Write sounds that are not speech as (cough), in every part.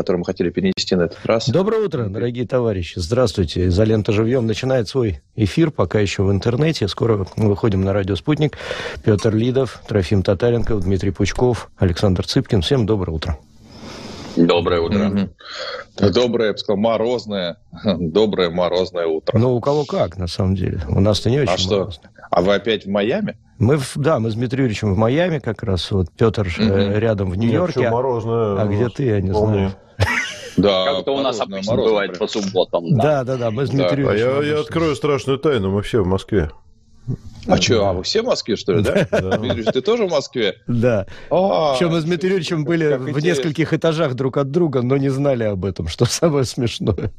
который мы хотели перенести на этот раз. Доброе утро, дорогие товарищи. Здравствуйте. «Изолента живьем» начинает свой эфир, пока еще в интернете. Скоро выходим на радио «Спутник». Петр Лидов, Трофим Татаренков, Дмитрий Пучков, Александр Цыпкин. Всем доброе утро. Доброе утро. Mm-hmm. Доброе, я бы сказал, морозное, (laughs) доброе морозное утро. Ну, у кого как, на самом деле. У нас-то не очень А что? морозно. А вы опять в Майами? Мы, в, да, мы с Дмитрием Юрьевичем в Майами как раз. Вот Петр э, рядом в Нью-Йорке. Нет, морозное. А где ты, я не знаю. Да, Как-то у нас обычно морозное бывает прям. по субботам. Да. Да, да, да, мы с Да. А я, я открою страшную тайну. Мы все в Москве. А что, а вы все в Москве, что ли, да? (laughs) Дмитрий, ты тоже в Москве? Да. А, Причем мы с Дмитрием были в нескольких этажах друг от друга, но не знали об этом, что самое смешное.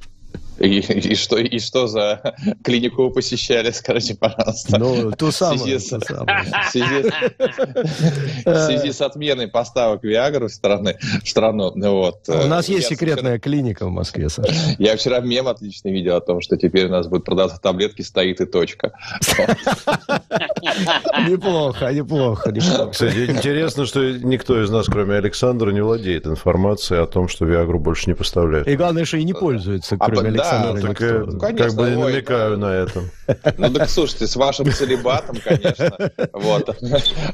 И, и что, и что за (laughs) клинику вы посещали, (laughs) скажите, пожалуйста? Ну, ту самую. связи с- ту самую. (laughs) В связи, с- в связи с отменой поставок Виагры в, страны, в страну. ну Вот, У нас э, есть секретная клиника в Москве, Саша. я вчера мем отлично видел о том, что теперь у нас будут продаться таблетки «Стоит и точка». Неплохо, неплохо, неплохо. Кстати, интересно, что никто из нас, кроме Александра, не владеет информацией о том, что Виагру больше не поставляют. И главное, что и не пользуется, А, кроме да, Александра. Так, э, как бы ой, намекаю на это. Ну так слушайте, с вашим целебатом, конечно. Вот.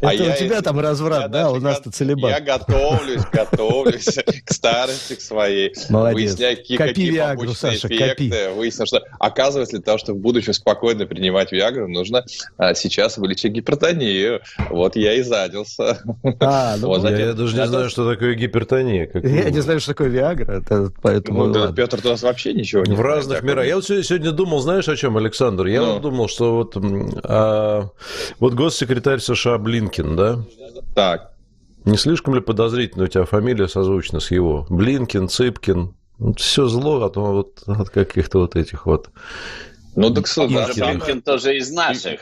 А Это я- у тебя там разврат, я да? У нас-то целебат. Я готовлюсь, готовлюсь к старости, к своей. Молодец. Выясняю, какие, Копи какие Виагру, побочные Саша, эффекты. Выяснил, что оказывается, для того, чтобы в будущем спокойно принимать Виагру, нужно а, сейчас вылечить гипертонию. Вот я и задился. А, ну, Вот, Я, затем- я даже не знаю, что такое гипертония. как Я не знаю, что такое Виагра, это поэтому... Ну, да. Петр, у нас вообще ничего не В разных мирах. Я вот сегодня, сегодня думал, знаешь, о чем, Александр? Я Ну. вот думал, что вот, а, вот госсекретарь США Блинкин, да? Так. Не слишком ли подозрительно у тебя фамилия созвучна с его? Блинкин, Цыпкин. все зло от, вот, от каких-то вот этих вот. Ну, так слушай, Тоже да, Блинкин тоже из наших.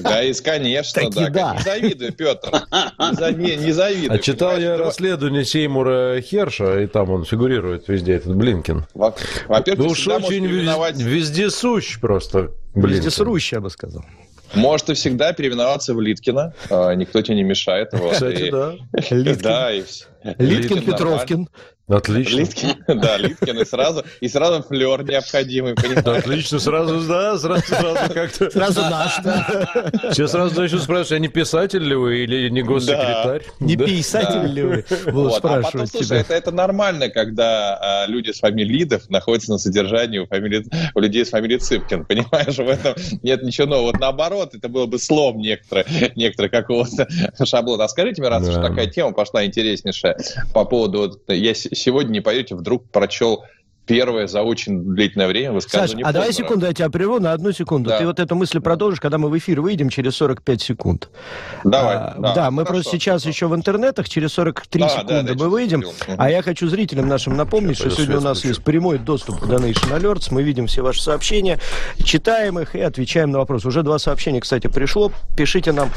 Да, из, конечно, да. да. Не завидуй, Петр. Не, зави- не завидуй. А читал я расследование Сеймура Херша, и там он фигурирует везде, этот Блинкин. Во- Во-первых, Ну ты уж очень вездесущ просто. Вездесущий, я бы сказал. Можешь ты всегда переименоваться в Литкина. а, Никто тебе не мешает. вот, Кстати, и- да. Литкин, (laughs) Да, и вс- Литкин Литкин Петровкин. Отлично. Литкин, да, Литкин, и сразу, и сразу флер необходимый, понимаешь? Отлично, сразу, да, сразу, сразу как-то. Сразу наш, да. Все сразу начнут спрашивать, а не писатель ли вы или не госсекретарь? Не Да. писатель ли вы? Вот, а потом, спрашивать слушай, тебя. это, это нормально, когда а, люди с фамилией Лидов находятся на содержании у, фамилии, у людей с фамилией Цыпкин, понимаешь? В этом нет ничего нового. Вот наоборот, это было бы слом некоторые, некоторые какого-то шаблона. А скажите мне, раз уж Да. такая тема пошла интереснейшая по поводу... Вот, я сегодня, не поверите, вдруг прочел первое за очень длительное время Саш, высказывание а давай секунду, я тебя прерву на одну секунду. Да. Ты вот эту мысль продолжишь, когда мы в эфир выйдем через 45 секунд. Давай. А, да, мы хорошо, просто сейчас хорошо. еще в интернетах, через 43 Да, да, секунды да, мы через выйдем. А я хочу зрителям нашим напомнить, Сейчас что сегодня у нас включу. есть прямой доступ к Donation Alerts. Мы видим все ваши сообщения, читаем их и отвечаем на вопросы. Уже два сообщения, кстати, пришло. Пишите нам.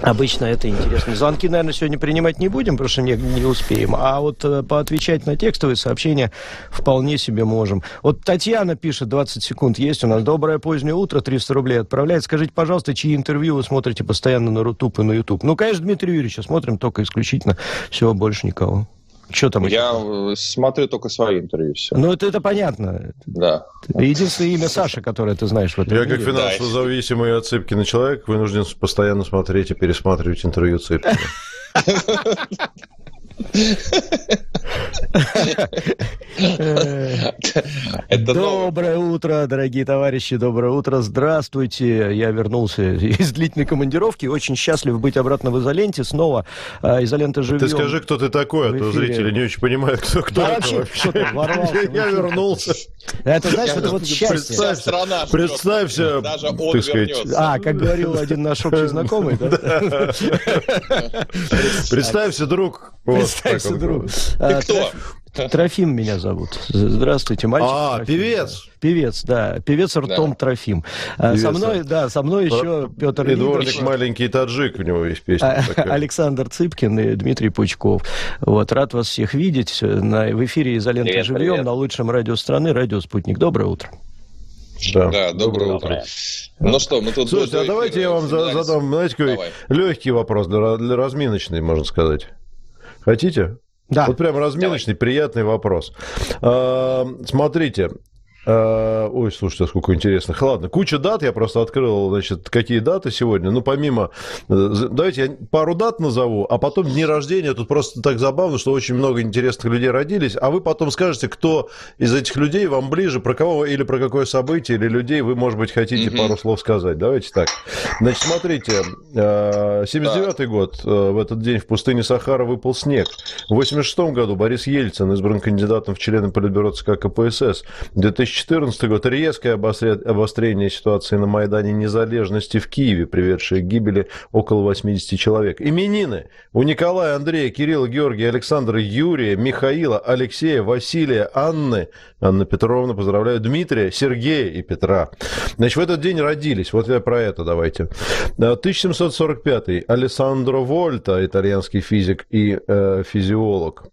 Обычно это интересно. Звонки, наверное, сегодня принимать не будем, потому что не, не успеем. А вот э, поотвечать на текстовые сообщения вполне себе можем. Вот Татьяна пишет, 20 секунд есть у нас. Доброе позднее утро, 300 рублей отправляет. Скажите, пожалуйста, чьи интервью вы смотрите постоянно на Рутуб и на Ютуб? Ну, конечно, Дмитрия Юрьевича смотрим только исключительно. Всего больше никого. Что там еще? Я э, смотрю только свои интервью. Все. Ну, это, это понятно. Да. Единственное имя Саша, которое ты знаешь в этом Я как мире. финансово Да. зависимый от Цыпкина человек вынужден постоянно смотреть и пересматривать интервью Цыпкина. (laughs) Доброе утро, дорогие товарищи, доброе утро, здравствуйте. Я вернулся из длительной командировки, очень счастлив быть обратно в изоленте, снова э, изолента живем. Ты скажи, кто ты такой, а то зрители не очень понимают, кто, кто это вообще? Я вернулся. Это, знаешь, это вот счастье. Представься, Даже он так сказать, вернется. А, как говорил один наш общий знакомый, да? (laughs) Представься, друг. Вот Он друг. говорит. А, кто? Трофим- меня зовут. Здравствуйте, мальчик. А, Трофим. певец. Певец, да. Певец ртом Да. Трофим. А, Певец, Со мной, да, со мной еще Петр Эдуардик маленький таджик, у него есть песня А, такая. Александр Цыпкин и Дмитрий Пучков. Вот, рад вас всех видеть на, в эфире «Изолента Привет, живьем» привет. на лучшем радио страны, радио «Спутник». Доброе утро. Да, доброе утро. Доброе. Ну что, мы тут... Слушайте, а давайте я вам задам, знаете, какой легкий вопрос, для, для разминочный, можно сказать. Хотите? Да. Вот прям разминочный, Давай. приятный вопрос. А, смотрите, ой, слушайте, сколько интересных. Ладно, куча дат, я просто открыл, значит, какие даты сегодня. Ну, помимо... Э, давайте я пару дат назову, а потом дни рождения. Тут просто так забавно, что очень много интересных людей родились, а вы потом скажете, кто из этих людей вам ближе, про кого или про какое событие, или людей вы, может быть, хотите mm-hmm. пару слов сказать. Давайте так. Значит, смотрите, 79-й э, год, в этот день в пустыне Сахара выпал снег. В 86 году Борис Ельцин избран кандидатом в члены Политбюро ЦК КПСС. В 2000 2014 год резкое обострение ситуации на Майдане Незалежности в Киеве, приведшее к гибели около 80 человек. Именины у Николая, Андрея, Кирилла, Георгия, Александра, Юрия, Михаила, Алексея, Василия, Анны. Анна Петровна, поздравляю, Дмитрия, Сергея и Петра. Значит, в этот день родились. Вот я про это давайте. 1745 Алессандро Вольта, итальянский физик и э, физиолог.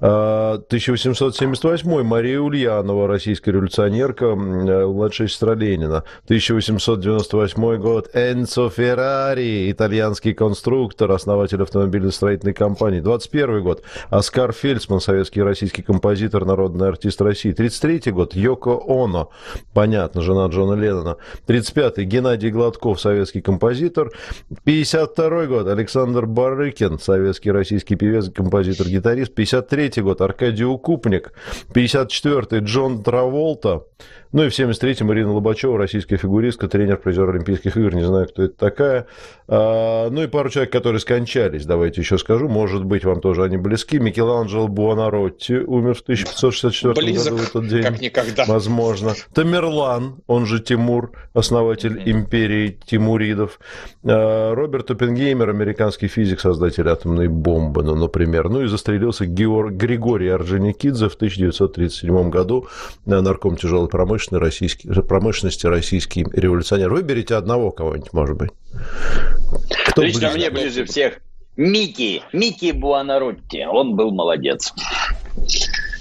1878 Мария Ульянова, российская революционерка, младшая сестра Ленина. 1898 год Энцо Феррари, итальянский конструктор, основатель автомобильно-строительной компании. 21 год Оскар Фельдсман, советский и российский композитор, народный артист России. 33 год Йоко Оно, понятно, жена Джона Леннона. 35 Геннадий Гладков, советский композитор. 52 год Александр Барыкин, советский российский певец, композитор, гитарист. 53 год Аркадий Укупник, 54-й Джон Траволта, ну и в 73-м Ирина Лобачева, российская фигуристка, тренер, призер Олимпийских игр, не знаю, кто это такая. А, ну и пару человек, которые скончались, давайте еще скажу, может быть, вам тоже они близки. Микеланджело Буонаротти умер в 1564 Близок, году в этот день. как никогда. Возможно. Тамерлан, он же Тимур, основатель mm-hmm. империи Тимуридов. А, Роберт Оппенгеймер, американский физик, создатель атомной бомбы, ну, например. Ну и застрелился Георг, Григорий Орджоникидзе в 1937 году, нарком тяжелой промышленности, российский, промышленности российский революционер. Выберите одного кого-нибудь, может быть. Кто Лично ближе? мне ближе всех Микки, Микки Буанаротти. Он был молодец.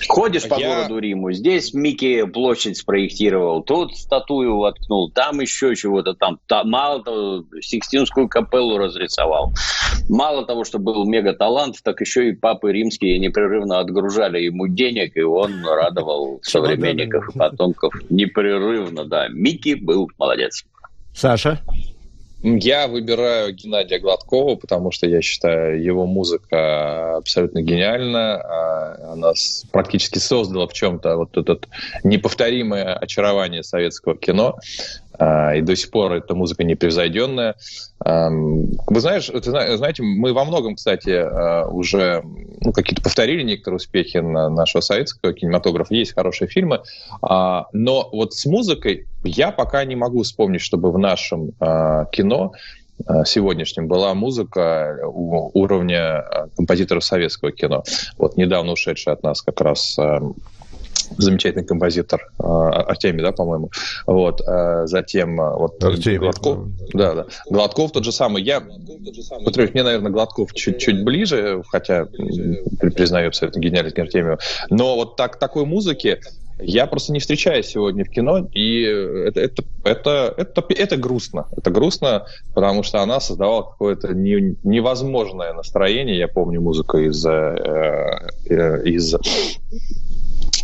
Ходишь по я... городу Риму, здесь Микки площадь спроектировал, тут статую воткнул, там еще чего-то там. там мало того, Сикстинскую капеллу разрисовал. Мало того, что был мега-талант, так еще и папы римские непрерывно отгружали ему денег, и он радовал (laughs) современников и потомков непрерывно, да. Микки был молодец. Саша? Я выбираю Геннадия Гладкова, потому что я считаю его музыка абсолютно гениальна. А, она практически создала в чем-то вот это неповторимое очарование советского кино. А, и до сих пор эта музыка непревзойденная. Вы знаешь, знаете, мы во многом, кстати, а, уже ну, какие-то повторили некоторые успехи на нашего советского кинематографа. Есть хорошие фильмы, а, но вот с музыкой я пока не могу вспомнить, чтобы в нашем кино сегодняшнем была музыка уровня композиторов советского кино. Вот недавно ушедший от нас как раз замечательный композитор э, Артемий, да, по-моему. Вот, э, затем э, вот Артемий, Гладков, да, да, Гладков тот же самый. Я, повторюсь, мне, наверное, Гладков чуть-чуть ближе, хотя признаю абсолютно гениальность Артемию. Но вот так такой музыки я просто не встречаю сегодня в кино, и это, это, это, это, это грустно. Это грустно, потому что она создавала какое-то не, невозможное настроение. Я помню музыку из, э, из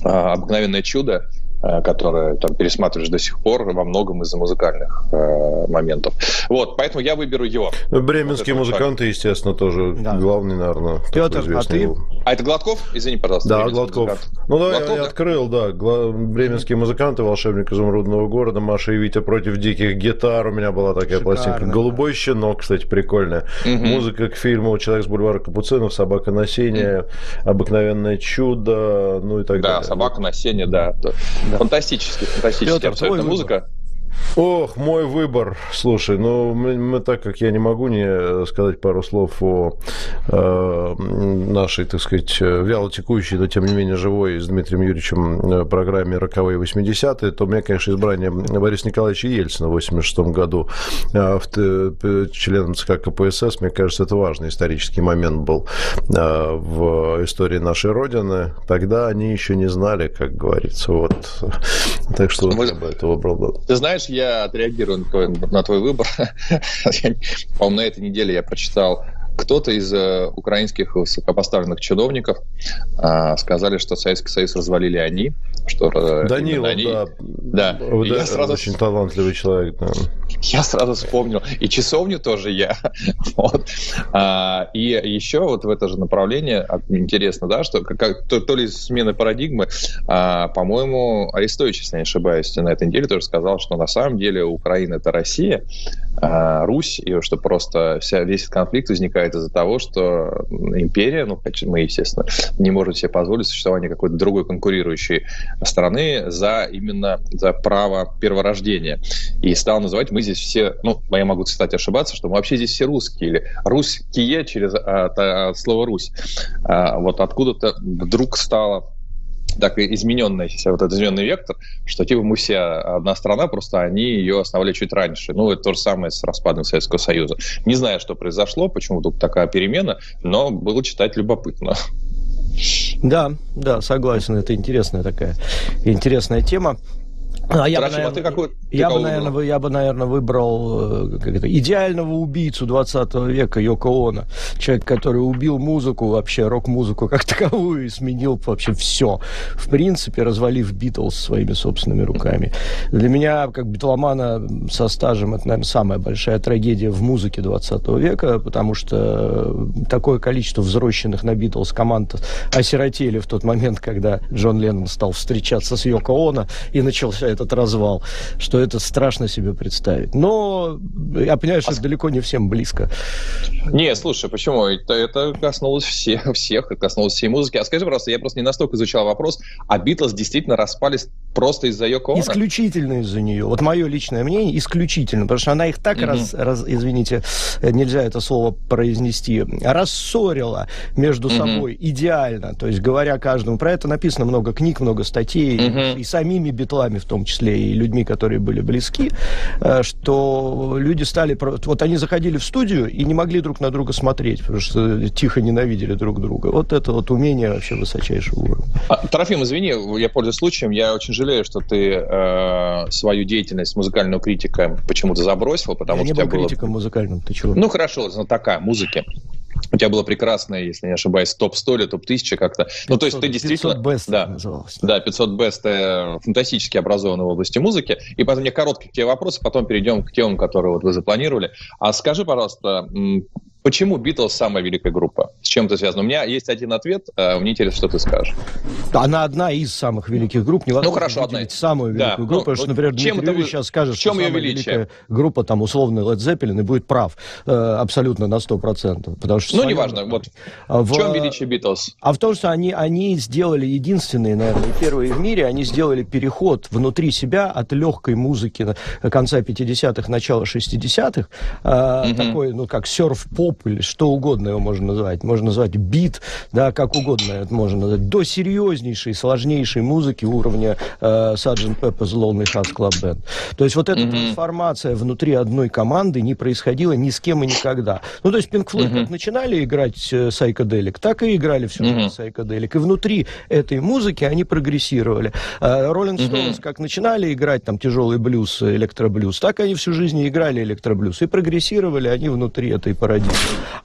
обыкновенное чудо, а, которое там пересматриваешь до сих пор во многом из-за музыкальных э, моментов. Вот, поэтому я выберу его. Ну, бременские вот музыканты, факт. естественно, тоже да. главный, наверное. Петр, а ты? А это Гладков? Извини, пожалуйста. Да, Гладков. Музыкант. Ну, да, Гладков, я, да? открыл, да. Гла... Бременские музыканты, волшебник изумрудного города, Маша и Витя против диких гитар. У меня была такая Шикарно, пластинка. Голубой щенок, кстати, прикольная. Угу. Музыка к фильму Человек с бульвара Капуцинов, Собака на сене, Обыкновенное чудо, ну и так да, далее. Да, Собака на сене, да. Да. Фантастически, фантастически Петр, абсолютно музыка. Ох, мой выбор. Слушай, ну, мы, мы так как я не могу не сказать пару слов о э, нашей, так сказать, вяло текущей, но тем не менее живой с Дмитрием Юрьевичем э, программе «Роковые 80-е», то меня, конечно, избрание Бориса Николаевича Ельцина в 86 году э, в, членом ЦК КПСС, мне кажется, это важный исторический момент был э, в истории нашей Родины. Тогда они еще не знали, как говорится. Вот. Так что вот я бы это выбрал. Ты знаешь, я отреагирую на твой, на твой выбор. (laughs) По-моему, на этой неделе я прочитал кто-то из э, украинских высокопоставленных чиновников э, сказали, что Советский Союз развалили они, что э, Данилов, они... да. Да. Вот, я сразу... Очень талантливый человек, да. Я сразу вспомнил. И часовню тоже я. (laughs) вот. а, и еще вот в это же направление, интересно, да, что как, то, то ли смены парадигмы, а, по-моему, Арестович, если не ошибаюсь, на этой неделе тоже сказал, что на самом деле Украина — это Россия, а, Русь, и что просто вся, весь этот конфликт возникает из-за того, что империя, ну, мы, естественно, не можем себе позволить существование какой-то другой конкурирующей страны за именно за право перворождения. И стал называть, мы здесь все, ну, я могу, кстати, ошибаться, что мы вообще здесь все русские, или русские через а, а, слово «Русь». А, вот откуда-то вдруг стало так измененный, вот этот измененный вектор, что типа мы все одна страна, просто они ее основали чуть раньше. Ну, это то же самое с распадом Советского Союза. Не знаю, что произошло, почему вдруг такая перемена, но было читать любопытно. Да, да, согласен, это интересная такая интересная тема. А я, Трофим, бы, наверное, а ты какой, ты я, бы, наверное, я бы, наверное, выбрал э, как это, идеального убийцу 20 века Йоко Оно. Человек, который убил музыку, вообще рок-музыку как (laughs) таковую, и сменил вообще все. В принципе, развалив Битлз своими собственными руками. Для меня, как битломана со стажем, это, наверное, самая большая трагедия в музыке 20 века, потому что такое количество взросленных на Битлз команд осиротели в тот момент, когда Джон Леннон стал встречаться с Йоко Оно, и начался это этот развал, что это страшно себе представить. Но я понимаю, что а... это далеко не всем близко. Не, слушай, почему? Это, это коснулось всех, всех, это коснулось всей музыки. А скажи, просто, я просто не настолько изучал вопрос, а Битлз действительно распались просто из-за Йоко Оно? Исключительно из-за нее. Вот мое личное мнение, исключительно, потому что она их так, mm-hmm. раз, раз, извините, нельзя это слово произнести, рассорила между mm-hmm. собой идеально. То есть, говоря каждому, про это написано много книг, много статей, mm-hmm. и самими битлами в том числе числе и людьми, которые были близки, э, что люди стали... Вот они заходили в студию и не могли друг на друга смотреть, потому что тихо ненавидели друг друга. Вот это вот умение вообще высочайшего уровня. А, Трофим, извини, я пользуюсь случаем, я очень жалею, что ты э, свою деятельность музыкального критика почему-то забросил, потому я что... не был критиком было... музыкальным, ты чего? Ну, хорошо, знатока музыки. У тебя было прекрасное, если не ошибаюсь, топ-100 или топ-1000 как-то. ну, то есть ты действительно... 500 Best да, называлось. Да, 500 Best э, фантастически образованный в области музыки. И потом мне короткие тебе вопросы, потом перейдем к темам, которые вот вы запланировали. А скажи, пожалуйста, Почему Битлз самая великая группа? С чем это связано? У меня есть один ответ, а мне интересно, что ты скажешь. Она одна из самых великих групп. Невозможно ну, хорошо, одна. самую великую да. группу, ну, потому что, например, чем Дмитрий Юрьевич сейчас скажет, что самая величие? великая группа, там, условно, Led Zeppelin, и будет прав э, абсолютно на 100%. Потому что ну, неважно. Вот. В, в чем величие Битлз? А в том, что они, они сделали единственные, наверное, первые в мире, они сделали переход внутри себя от легкой музыки конца 50-х, начала 60-х, э, угу. такой, ну, как серф-поп или что угодно, его можно назвать. Можно назвать бит, да, как угодно это можно назвать. До серьезнейшей, сложнейшей музыки уровня э, Sgt. Pepper's Lonely Hearts Club Band. То есть вот эта mm-hmm. трансформация внутри одной команды не происходила ни с кем и никогда. Ну, то есть Pink Floyd mm-hmm. как начинали играть э, Psychedelic, так и играли всю жизнь mm-hmm. Psychedelic. И внутри этой музыки они прогрессировали. Э, Rolling Stones mm-hmm. как начинали играть там тяжелый блюз, электроблюз, так они всю жизнь играли электроблюз. И прогрессировали они внутри этой парадигмы.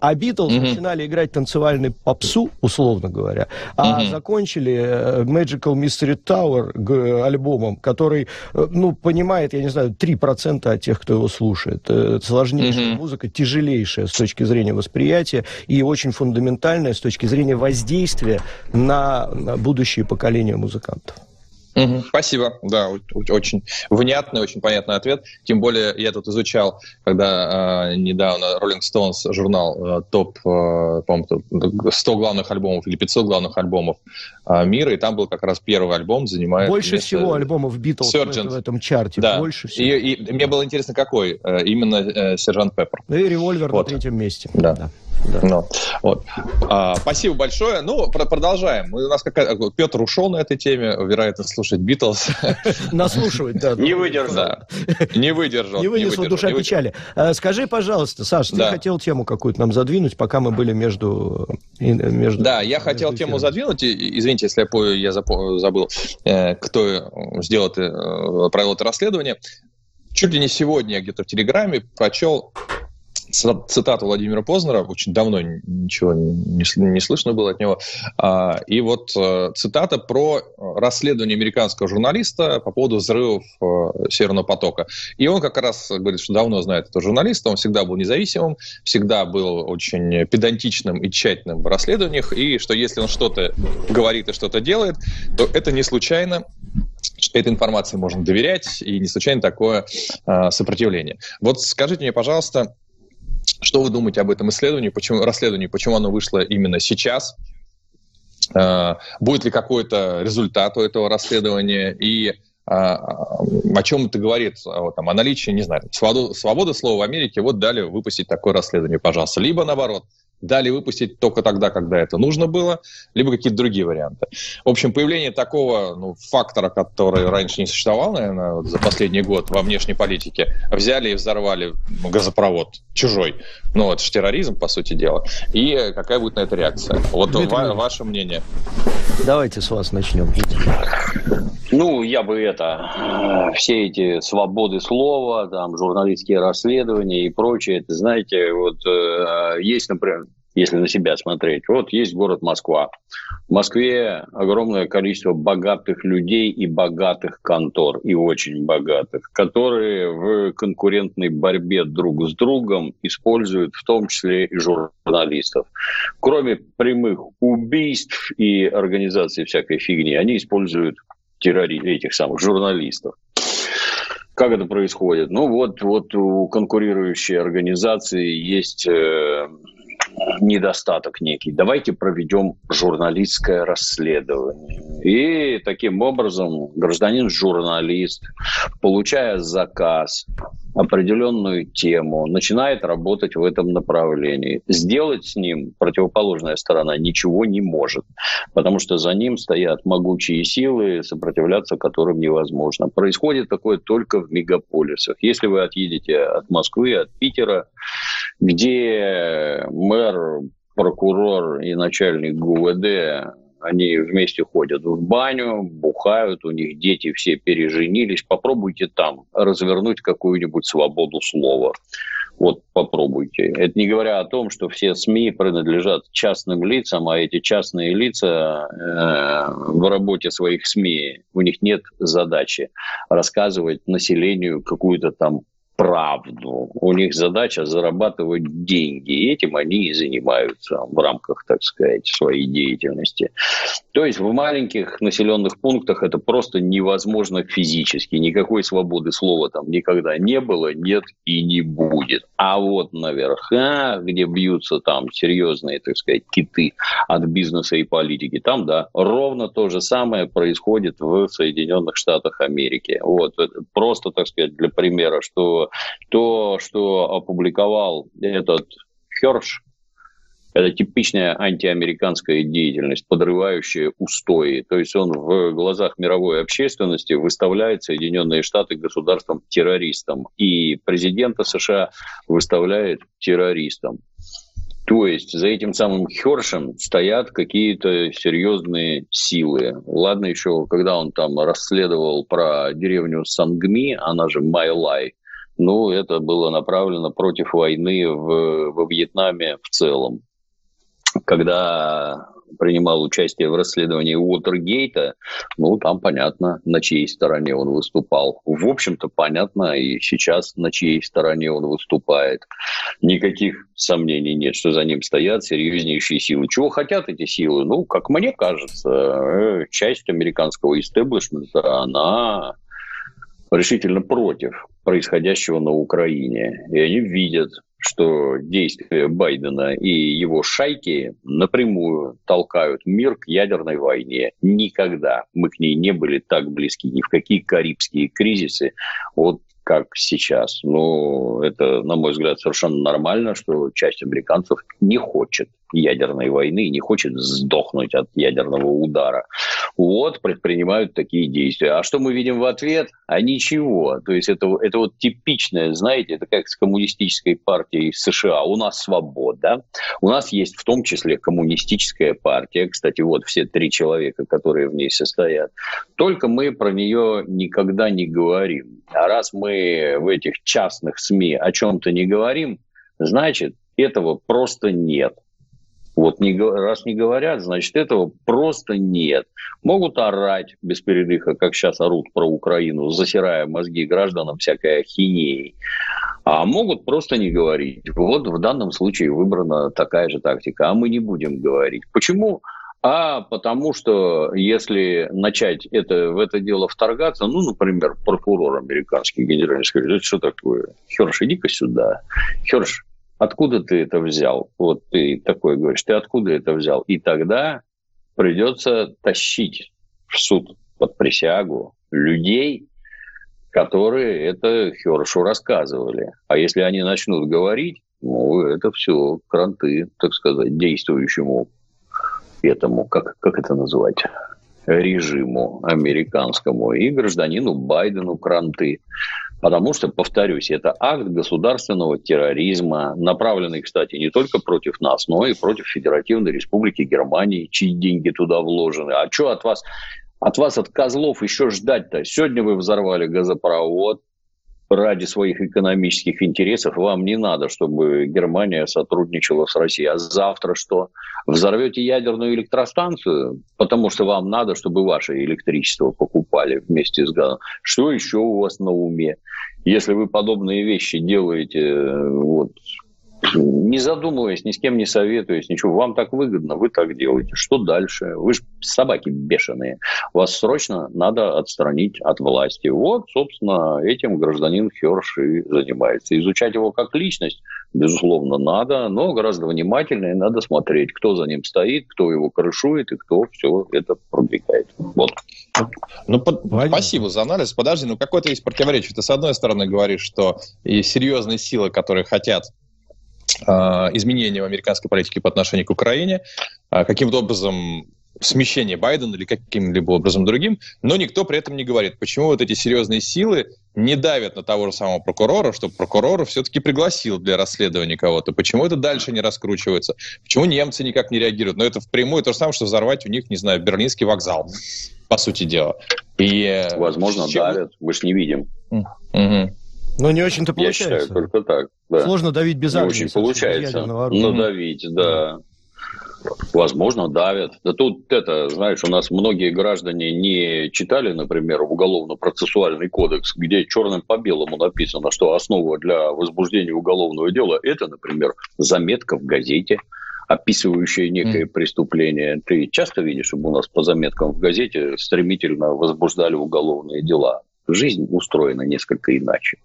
А бит Битлз mm-hmm. начинали играть танцевальный попсу, условно говоря, а mm-hmm. закончили э, Magical Mystery Tower альбомом, который, э, ну, понимает, я не знаю, 3% от тех, кто его слушает. Это сложнейшая mm-hmm. музыка, тяжелейшая с точки зрения восприятия и очень фундаментальная с точки зрения воздействия на будущее поколение музыкантов. Угу, спасибо, да, очень внятный, очень понятный ответ. Тем более я тут изучал, когда э, недавно Rolling Stones журнал э, топ, э, по-моему, 100 главных альбомов или 500 главных альбомов э, мира, и там был как раз первый альбом, занимает... Больше место... всего альбомов Битлз в, в этом чарте, да. больше всего. И, и мне было интересно, какой э, именно э, Сержант Пеппер. Ну и Револьвер вот. на третьем месте. Да. да. Да. Ну, вот. а, спасибо большое. Ну, про продолжаем. У нас какая Петр ушел на этой теме, вероятно, слушать Битлз. (laughs) Наслушивать, да. Не выдержал. Не выдержал. Не вынесла душа печали. А, скажи, пожалуйста, Саш, ты хотел тему какую-то нам задвинуть, пока мы были между... между да, я хотел тему задвинуть. Извините, если я забыл, э, кто сделал это, провел это расследование. Чуть ли не сегодня я где-то в Телеграме прочел цитату Владимира Познера, очень давно ничего не, слышно было от него, а, и вот э, цитата про расследование американского журналиста по поводу взрывов э, Северного потока. И он как раз говорит, что давно знает этого журналиста, он всегда был независимым, всегда был очень педантичным и тщательным в расследованиях, и что если он что-то говорит и что-то делает, то это не случайно, этой информации можно доверять, и не случайно такое э, сопротивление. Вот скажите мне, пожалуйста, что вы думаете об этом исследовании, почему, расследовании, почему оно вышло именно сейчас? А, будет ли какой-то результат у этого расследования? И а, о чем это говорит? Там, о наличии, не знаю, свободы, свободы слова в Америке, вот дали выпустить такое расследование, пожалуйста. Либо наоборот, дали выпустить только тогда, когда это нужно было, либо какие-то другие варианты. В общем, появление такого ну, фактора, который раньше не существовал, наверное, вот за последний год во внешней политике, взяли и взорвали газопровод чужой. Ну, это же терроризм, по сути дела. И какая будет на это реакция? Вот ва- ваше мнение. Давайте с вас начнем. Ну, я бы это, все эти свободы слова, там, журналистские расследования и прочее, это, знаете, вот э, есть, например, если на себя смотреть. Вот есть город Москва. В Москве огромное количество богатых людей и богатых контор, и очень богатых, которые в конкурентной борьбе друг с другом используют в том числе и журналистов. Кроме прямых убийств и организации всякой фигни, они используют террори... этих самых журналистов. Как это происходит? Ну вот, вот у конкурирующей организации есть э, недостаток некий. Давайте проведем журналистское расследование. И таким образом гражданин-журналист, получая заказ, определенную тему, начинает работать в этом направлении. Сделать с ним противоположная сторона ничего не может, потому что за ним стоят могучие силы, сопротивляться которым невозможно. Происходит такое только в мегаполисах. Если вы отъедете от Москвы, от Питера, где мэр, прокурор и начальник ГУВД они вместе ходят в баню, бухают, у них дети все переженились. Попробуйте там развернуть какую-нибудь свободу слова. Вот попробуйте. Это не говоря о том, что все СМИ принадлежат частным лицам, а эти частные лица э, в работе своих СМИ, у них нет задачи рассказывать населению какую-то там правду. У них задача зарабатывать деньги. И этим они и занимаются в рамках, так сказать, своей деятельности. То есть в маленьких населенных пунктах это просто невозможно физически. Никакой свободы слова там никогда не было, нет и не будет. А вот наверха, где бьются там серьезные, так сказать, киты от бизнеса и политики, там, да, ровно то же самое происходит в Соединенных Штатах Америки. Вот, просто, так сказать, для примера, что то, что опубликовал этот Херш, это типичная антиамериканская деятельность, подрывающая устои. То есть он в глазах мировой общественности выставляет Соединенные Штаты государством-террористом. И президента США выставляет террористом. То есть за этим самым Хершем стоят какие-то серьезные силы. Ладно еще, когда он там расследовал про деревню Сангми, она же Майлай, ну, это было направлено против войны в, во Вьетнаме в целом. Когда принимал участие в расследовании Уотергейта, ну, там понятно, на чьей стороне он выступал. В общем-то, понятно и сейчас, на чьей стороне он выступает. Никаких сомнений нет, что за ним стоят серьезнейшие силы. Чего хотят эти силы? Ну, как мне кажется, э, часть американского истеблишмента, она решительно против происходящего на Украине. И они видят, что действия Байдена и его шайки напрямую толкают мир к ядерной войне. Никогда мы к ней не были так близки, ни в какие карибские кризисы. Вот как сейчас. Ну, это, на мой взгляд, совершенно нормально, что часть американцев не хочет ядерной войны, не хочет сдохнуть от ядерного удара. Вот предпринимают такие действия. А что мы видим в ответ? А ничего. То есть это, это вот типичное, знаете, это как с коммунистической партией США. У нас свобода. У нас есть в том числе коммунистическая партия. Кстати, вот все три человека, которые в ней состоят. Только мы про нее никогда не говорим. А раз мы в этих частных СМИ о чем-то не говорим, значит, этого просто нет. Вот не, раз не говорят, значит, этого просто нет. Могут орать без передыха, как сейчас орут про Украину, засирая мозги гражданам всякой ахинеей. А могут просто не говорить. Вот в данном случае выбрана такая же тактика. А мы не будем говорить. Почему? А потому что если начать это, в это дело вторгаться, ну, например, прокурор американский генеральный скажет, что такое? Херш, иди-ка сюда. Херш, откуда ты это взял? Вот ты такой говоришь, ты откуда это взял? И тогда придется тащить в суд под присягу людей, которые это Хершу рассказывали. А если они начнут говорить, ну, это все кранты, так сказать, действующему этому, как, как это называть, режиму американскому и гражданину Байдену кранты. Потому что, повторюсь, это акт государственного терроризма, направленный, кстати, не только против нас, но и против Федеративной Республики Германии, чьи деньги туда вложены. А что от вас, от вас, от козлов еще ждать-то? Сегодня вы взорвали газопровод, ради своих экономических интересов вам не надо, чтобы Германия сотрудничала с Россией. А завтра что? Взорвете ядерную электростанцию, потому что вам надо, чтобы ваше электричество покупали вместе с газом. Что еще у вас на уме? Если вы подобные вещи делаете вот, (clears throat) не задумываясь, ни с кем не советуясь, ничего, вам так выгодно, вы так делаете. Что дальше? Вы же собаки бешеные. Вас срочно надо отстранить от власти. Вот, собственно, этим гражданин Херш и занимается. Изучать его как личность, безусловно, надо, но гораздо внимательнее надо смотреть, кто за ним стоит, кто его крышует и кто все это продвигает. Вот. Ну, под... спасибо за анализ. Подожди, ну какое-то есть противоречие. Ты, с одной стороны, говоришь, что есть серьезные силы, которые хотят изменения в американской политике по отношению к Украине, а, каким-то образом смещение Байдена или каким-либо образом другим, но никто при этом не говорит, почему вот эти серьезные силы не давят на того же самого прокурора, чтобы прокурор все-таки пригласил для расследования кого-то, почему это дальше не раскручивается, почему немцы никак не реагируют. Но это впрямую то же самое, что взорвать у них, не знаю, Берлинский вокзал, по сути дела. И, э, Возможно, чем... давят, мы же не видим. Угу. Но не очень-то получается. Я считаю, только так. Да. Сложно давить без армии. Не очень получается. Надавить, да. Возможно, давят. Да тут это, знаешь, у нас многие граждане не читали, например, уголовно-процессуальный кодекс, где черным по белому написано, что основа для возбуждения уголовного дела – это, например, заметка в газете, описывающая некое mm. преступление. Ты часто видишь, чтобы у нас по заметкам в газете стремительно возбуждали уголовные дела. Жизнь устроена несколько иначе.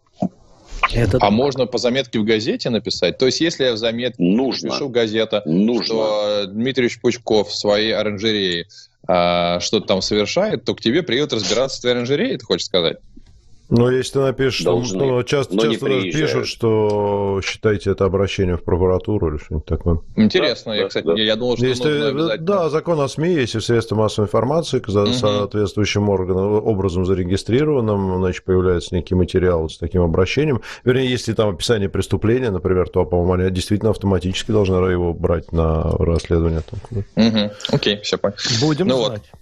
Это... А можно по заметке в газете написать? То есть, если я в заметке Нужно. пишу газета, Нужно. что Дмитрий Пучков в своей оранжерее а, что-то там совершает, то к тебе приедут разбираться с твоей оранжереей, ты хочешь сказать? Но если ты напишешь, Должны, ну, часто, часто даже пишут, что считайте это обращение в прокуратуру или что-нибудь такое. Интересно, да, я, кстати, да. я думал, что если, нужно Да, закон о СМИ, если в средства массовой информации за угу. соответствующим органом, образом зарегистрированным, значит, появляется некий материал с таким обращением. Вернее, если там описание преступления, например, то, по-моему, они действительно автоматически должны его брать на расследование. Угу. Окей, все понял. Будем ну, знать. Вот.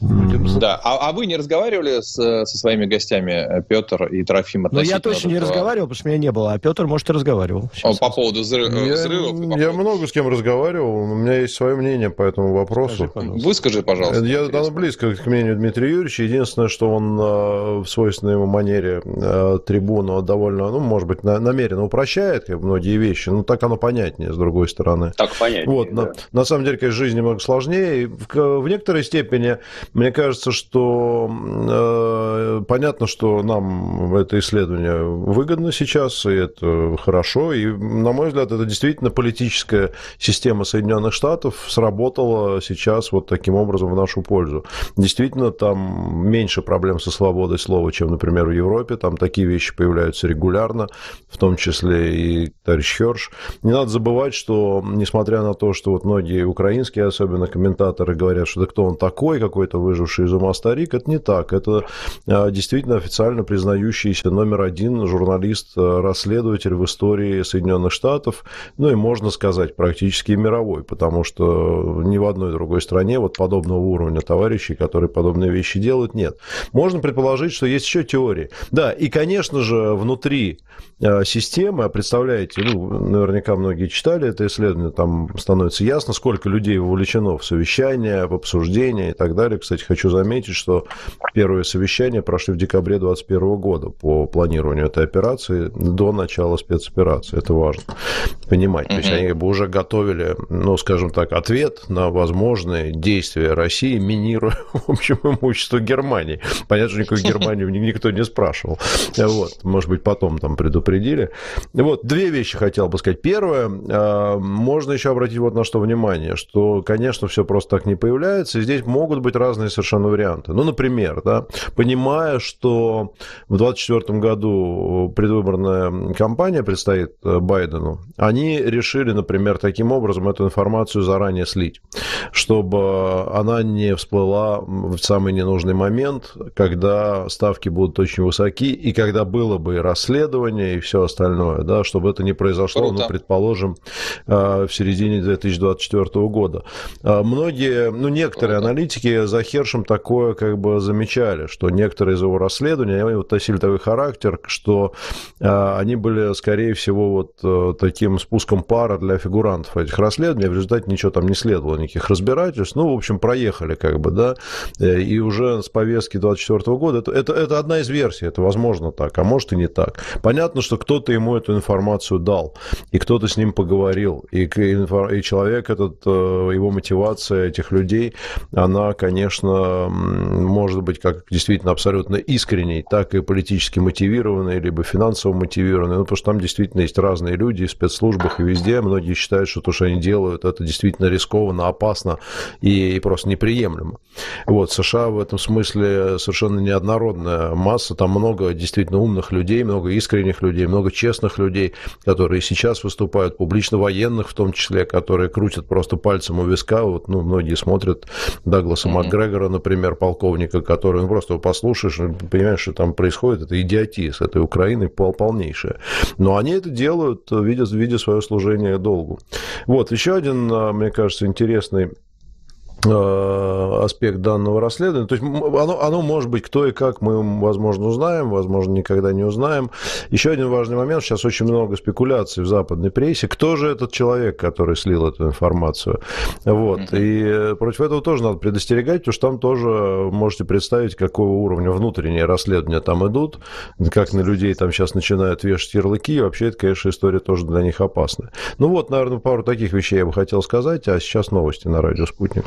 Будем да, а, а вы не разговаривали с, со своими гостями, э, Петр и Трофим? Ну, я точно не разговаривал, потому что меня не было, а Петр, может, и разговаривал. Сейчас. По поводу взрыв, я, взрывов? Я, я много с кем разговаривал, у меня есть свое мнение по этому вопросу. Скажи, пожалуйста. Выскажи, пожалуйста. Я оно близко к мнению Дмитрия Юрьевича. Единственное, что он э, в свойственной ему манере э, трибуну довольно, ну, может быть, намеренно упрощает как многие вещи, но так оно понятнее, с другой стороны. Так понятнее, вот, да. на, на самом деле, конечно, жизнь немного сложнее. В, в некоторой степени, мне кажется, что э, понятно, что нам это исследование выгодно сейчас, и это хорошо. И, на мой взгляд, это действительно политическая система Соединенных Штатов сработала сейчас вот таким образом в нашу пользу. Действительно, там меньше проблем со свободой слова, чем, например, в Европе. Там такие вещи появляются регулярно, в том числе и товарищ Херш. Не надо забывать, что, несмотря на то, что вот многие украинские, особенно комментаторы, говорят, что да кто он такой, какой-то выживший из ума старик, это не так. Это а, действительно официально признающийся номер один журналист-расследователь в истории Соединенных Штатов, ну и, можно сказать, практически мировой, потому что ни в одной другой стране вот подобного уровня товарищей, которые подобные вещи делают, нет. Можно предположить, что есть еще теории. Да, и, конечно же, внутри э, системы, а представляете, ну, наверняка многие читали это исследование, там становится ясно, сколько людей вовлечено в совещания, в обсуждения и так далее. Кстати, хочу заметить, что первые совещания прошли в декабре 2021 года по планированию этой операции до начала спецоперации. Это важно понимать. То есть они бы уже готовили, ну, скажем так, ответ на возможные действия России, минируя, (laughs) в общем, имущество Германии. Понятно, что никакой Германии никто не спрашивал. Вот, может быть, потом там предупредили. Вот, две вещи хотел бы сказать. Первое, а, можно еще обратить вот на что внимание, что, конечно, все просто так не появляется, и здесь могут быть разные совершенно варианты. Ну, например, да, понимая, что в 2024 году предвыборная кампания предстоит э, Байдену, они решили, например, таким образом эту информацию заранее слить, чтобы она не всплыла в самый ненужный момент, когда ставки будут очень высоки, и когда было бы и расследование, и все остальное, да, чтобы это не произошло, Круто. ну, предположим, э, в середине 2024 года. Э, многие, ну, некоторые Круто. аналитики за Хершем такое как бы замечали, что некоторые из его расследований, они вот носили такой характер, что э, они были, скорее всего, вот таким спуском пара для фигурантов этих расследований, в результате ничего там не следовало, никаких разбирательств, ну, в общем, проехали как бы, да, и уже с повестки 24 года, это, это, это одна из версий, это возможно так, а может и не так. Понятно, что кто-то ему эту информацию дал, и кто-то с ним поговорил, и, и человек этот, э, его мотивация этих людей, она, конечно, может быть как действительно абсолютно искренней, так и политически мотивированной, либо финансово мотивированной, ну, потому что там действительно есть разные люди в спецслужбах и везде, многие считают, что то, что они делают, это действительно рискованно, опасно и, и просто неприемлемо. Вот, США в этом смысле совершенно неоднородная масса, там много действительно умных людей, много искренних людей, много честных людей, которые сейчас выступают публично, военных в том числе, которые крутят просто пальцем у виска. Вот, ну, многие смотрят Дагласа mm-hmm. Макгрегора, например, полковника, который, ну, просто послушаешь, понимаешь, что там происходит, это идиотия с этой Украиной пол полнейшая. Но они это делают, видя, видя свое служение долгу. Вот, еще один, а, мне кажется, интересный аспект данного расследования. То есть оно, оно может быть кто и как мы, возможно, узнаем, возможно, никогда не узнаем. Еще один важный момент. Сейчас очень много спекуляций в западной прессе. Кто же этот человек, который слил эту информацию? Вот. И против этого тоже надо предостерегать, потому что там тоже можете представить, какого уровня внутренние расследования там идут, как на людей там сейчас начинают вешать ярлыки. И вообще, это, конечно, история тоже для них опасная. Ну вот, наверное, пару таких вещей я бы хотел сказать, а сейчас новости на радио «Спутник».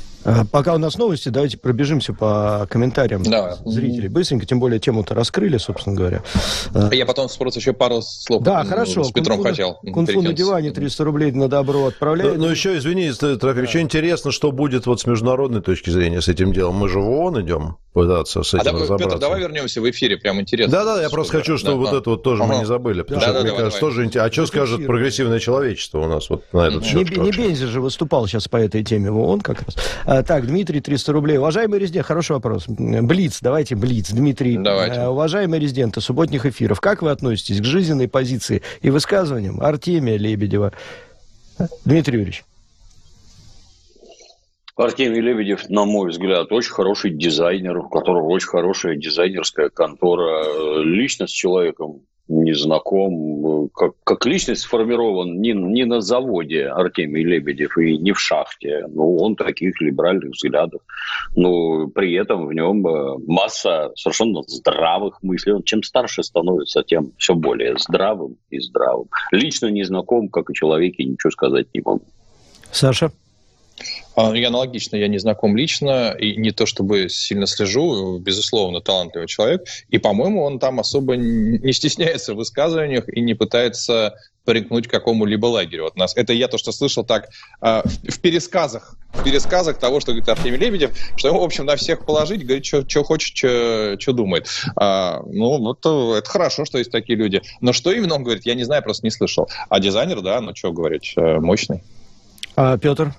пока у нас новости, давайте пробежимся по комментариям да. зрителей. Быстренько, тем более тему-то раскрыли, собственно говоря. Э, Я потом просто еще пару слов да, хорошо. с Петром кунфу хотел. Кунфу на диване 300 рублей на добро отправляем. Ну, ну еще, извини, Трофим, да. еще интересно, что будет вот с международной точки зрения с этим делом. Мы же в ООН идем пытаться с а этим а разобраться. Петр, давай вернемся в эфире, прям интересно. Да-да, я просто хочу, чтобы да, вот да. это вот тоже ага. мы не забыли, потому да, что, да, мне давай, кажется, давай. тоже интересно. А что скажет прогрессивное человечество у нас вот на этот счет? Не, не Бензи же выступал сейчас по этой теме в ООН как раз. А, так, Дмитрий, 300 рублей. Уважаемый резидент, хороший вопрос. Блиц, давайте Блиц. Дмитрий, давайте. Э, уважаемые резиденты субботних эфиров, как вы относитесь к жизненной позиции и высказываниям Артемия Лебедева? Дмитрий Юрьевич. Артемий Лебедев, на мой взгляд, очень хороший дизайнер, у которого очень хорошая дизайнерская контора. Личность с человеком не знаком. Как, как личность сформирован не, не на заводе Артемий Лебедев и не в шахте. Ну, он таких либеральных взглядов. Но при этом в нем э, масса совершенно здравых мыслей. Он чем старше становится, тем все более здравым и здравым. Лично не знаком, как и человеке, ничего сказать не могу. Саша? А, я аналогично, я не знаком лично, и не то чтобы сильно слежу, безусловно, талантливый человек, и, по-моему, он там особо не стесняется в высказываниях и не пытается прикнуть к какому-либо лагерю. Вот нас, это я то, что слышал так э, в, в пересказах, в пересказах того, что говорит Артемий Лебедев, что ему, в общем, на всех положить, говорит, что хочет, что думает. А, ну, вот это хорошо, что есть такие люди. Но что именно он говорит, я не знаю, просто не слышал. А дизайнер, да, ну что говорить, э, мощный. А, Петр?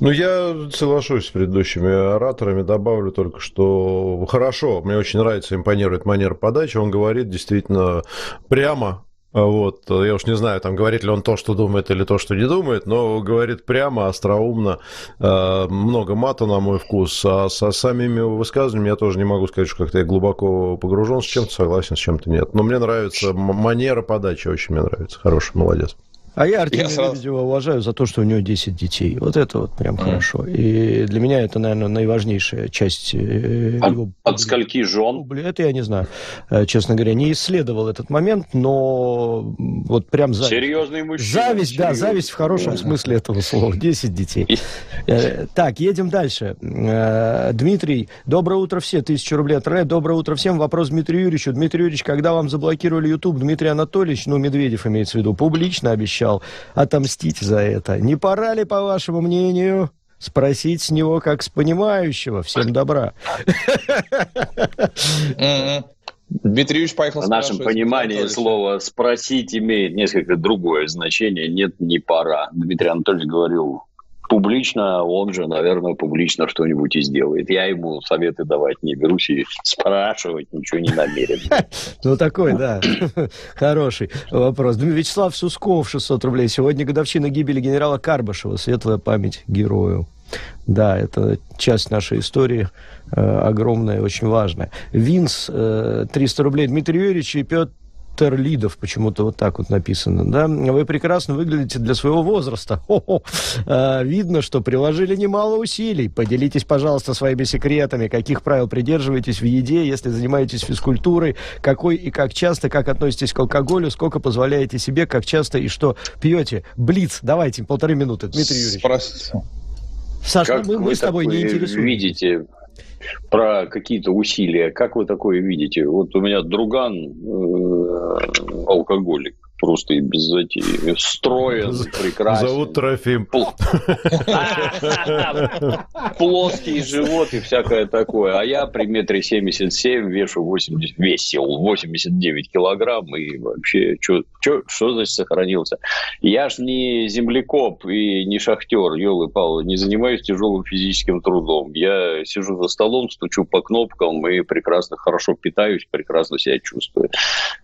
Ну, я соглашусь с предыдущими ораторами, добавлю только, что хорошо, мне очень нравится, импонирует манера подачи, он говорит действительно прямо, вот, я уж не знаю, там говорит ли он то, что думает, или то, что не думает, но говорит прямо, остроумно, э, много мата, на мой вкус. А со самими высказываниями я тоже не могу сказать, что как-то я глубоко погружен, с чем-то согласен, с чем-то нет. Но мне нравится манера подачи, очень мне нравится. Хороший, молодец. А я Артемия сразу... Лебедева уважаю за то, что у него 10 детей. Вот это вот прям mm. хорошо. И для меня это, наверное, наиважнейшая часть э, от, его... От скольки жен? Это я не знаю. Э, честно говоря, не исследовал этот момент, но вот прям зависть. Серьезный мужчина. Зависть, серьезный. да, зависть в хорошем смысле этого слова. 10 детей. Э, так, едем дальше. Дмитрий, доброе утро все. Тысяча рублей отправляет. Доброе утро всем. Вопрос Дмитрию Юрьевичу. Дмитрий Юрьевич, когда вам заблокировали YouTube, Дмитрий Анатольевич, ну, Медведев имеется в виду, публично обещал обещал отомстить за это. Не пора ли, по вашему мнению, спросить с него как с понимающего? Всем добра. Дмитрий Юрьевич поехал В нашем понимании слово «спросить» имеет несколько другое значение. Нет, не пора. Дмитрий Анатольевич говорил публично, он же, наверное, публично что-нибудь и сделает. Я ему советы давать не берусь и спрашивать ничего не намерен. (laughs) Ну, такой, да, (coughs) хороший вопрос. Вячеслав Сусков, 600 рублей. Сегодня годовщина гибели генерала Карбашева. Светлая память герою. Да, это часть нашей истории, э, огромная, очень важная. Винс, э, 300 рублей. Дмитрий Юрьевич и Петр Терлидов, почему-то вот так вот написано, да, вы прекрасно выглядите для своего возраста. (laughs) Хо-хо. А, видно, что приложили немало усилий. Поделитесь, пожалуйста, своими секретами, каких правил придерживаетесь в еде, если занимаетесь физкультурой, какой и как часто, как относитесь к алкоголю, сколько позволяете себе, как часто и что пьете. Блиц, давайте, полторы минуты, Дмитрий Юрьевич. Спрос... Саша, как мы, мы с тобой не интересуемся. видите про какие-то усилия. Как вы такое видите? Вот у меня друган э, алкоголик просто и без затеи. Строен, прекрасен. Зовут Трофим. Плоский живот и всякое такое. А я при метре семьдесят семь вешу 80, весил 89 килограмм и вообще что, значит сохранился? Я ж не землекоп и не шахтер, елы палы, не занимаюсь тяжелым физическим трудом. Я сижу за столом, стучу по кнопкам и прекрасно, хорошо питаюсь, прекрасно себя чувствую.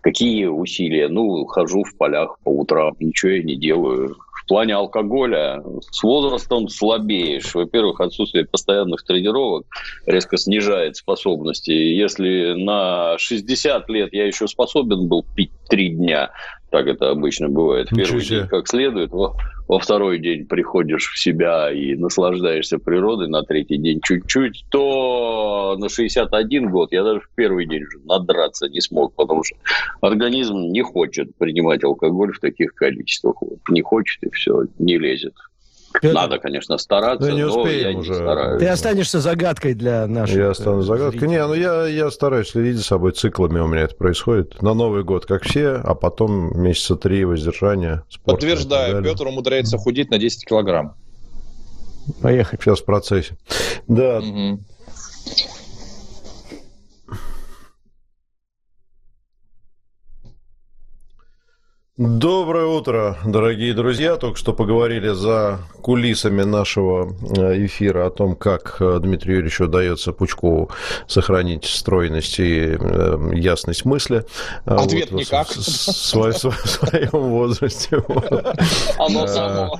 Какие усилия? Ну, хожу в полях по утрам, ничего я не делаю. В плане алкоголя с возрастом слабеешь. Во-первых, отсутствие постоянных тренировок резко снижает способности. Если на 60 лет я еще способен был пить три дня, так это обычно бывает. Первый день как следует, во, во второй день приходишь в себя и наслаждаешься природой, на третий день чуть-чуть, то на 61 год я даже в первый день уже надраться не смог, потому что организм не хочет принимать алкоголь в таких количествах. Вот, не хочет и все, не лезет. Петр, Надо, конечно, стараться, но, не но я уже. не стараюсь. Ты останешься загадкой для наших Я останусь загадкой. Зрителей. Не, ну я, я стараюсь следить за собой циклами, у меня это происходит. На Новый год, как все, а потом месяца три воздержания. Подтверждаю, Петр умудряется худеть на 10 килограмм. Поехали. Сейчас в процессе. Да. Угу. Доброе утро, дорогие друзья. Только что поговорили за кулисами нашего э, эфира о том, как э, Дмитрию Юрьевичу удается Пучкову сохранить стройность и э, ясность мысли. Ответ вот, никак. В, (laughs) в, в своем возрасте. Оно само.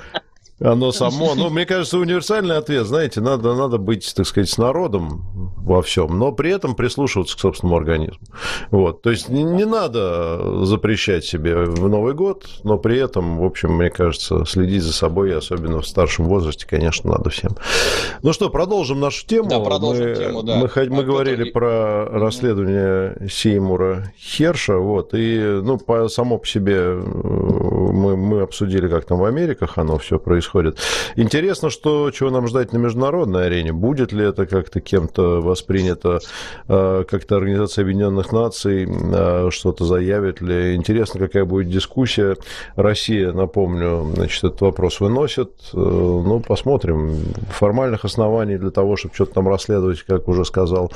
Оно само. Ну, мне кажется, универсальный ответ, знаете, надо, надо быть, так сказать, с народом во всем, но при этом прислушиваться к собственному организму. Вот. То есть не, не надо запрещать себе в Новый год, но при этом, в общем, мне кажется, следить за собой, особенно в старшем возрасте, конечно, надо всем. Ну что, продолжим нашу тему. Да, продолжим мы, тему, да. Мы, мы а говорили про расследование Сеймура Херша, вот, и, ну, по, само по себе э, мы, мы обсудили, как там в Америках оно все происходит. Интересно, что, чего нам ждать на международной арене. Будет ли это как-то кем-то воспринято, э, как-то Организация Объединенных Наций э, что-то заявит ли? Интересно, какая будет дискуссия. Россия, напомню, значит, этот вопрос выносит. Э, ну, посмотрим. Формальных оснований для того, чтобы что-то там расследовать, как уже сказал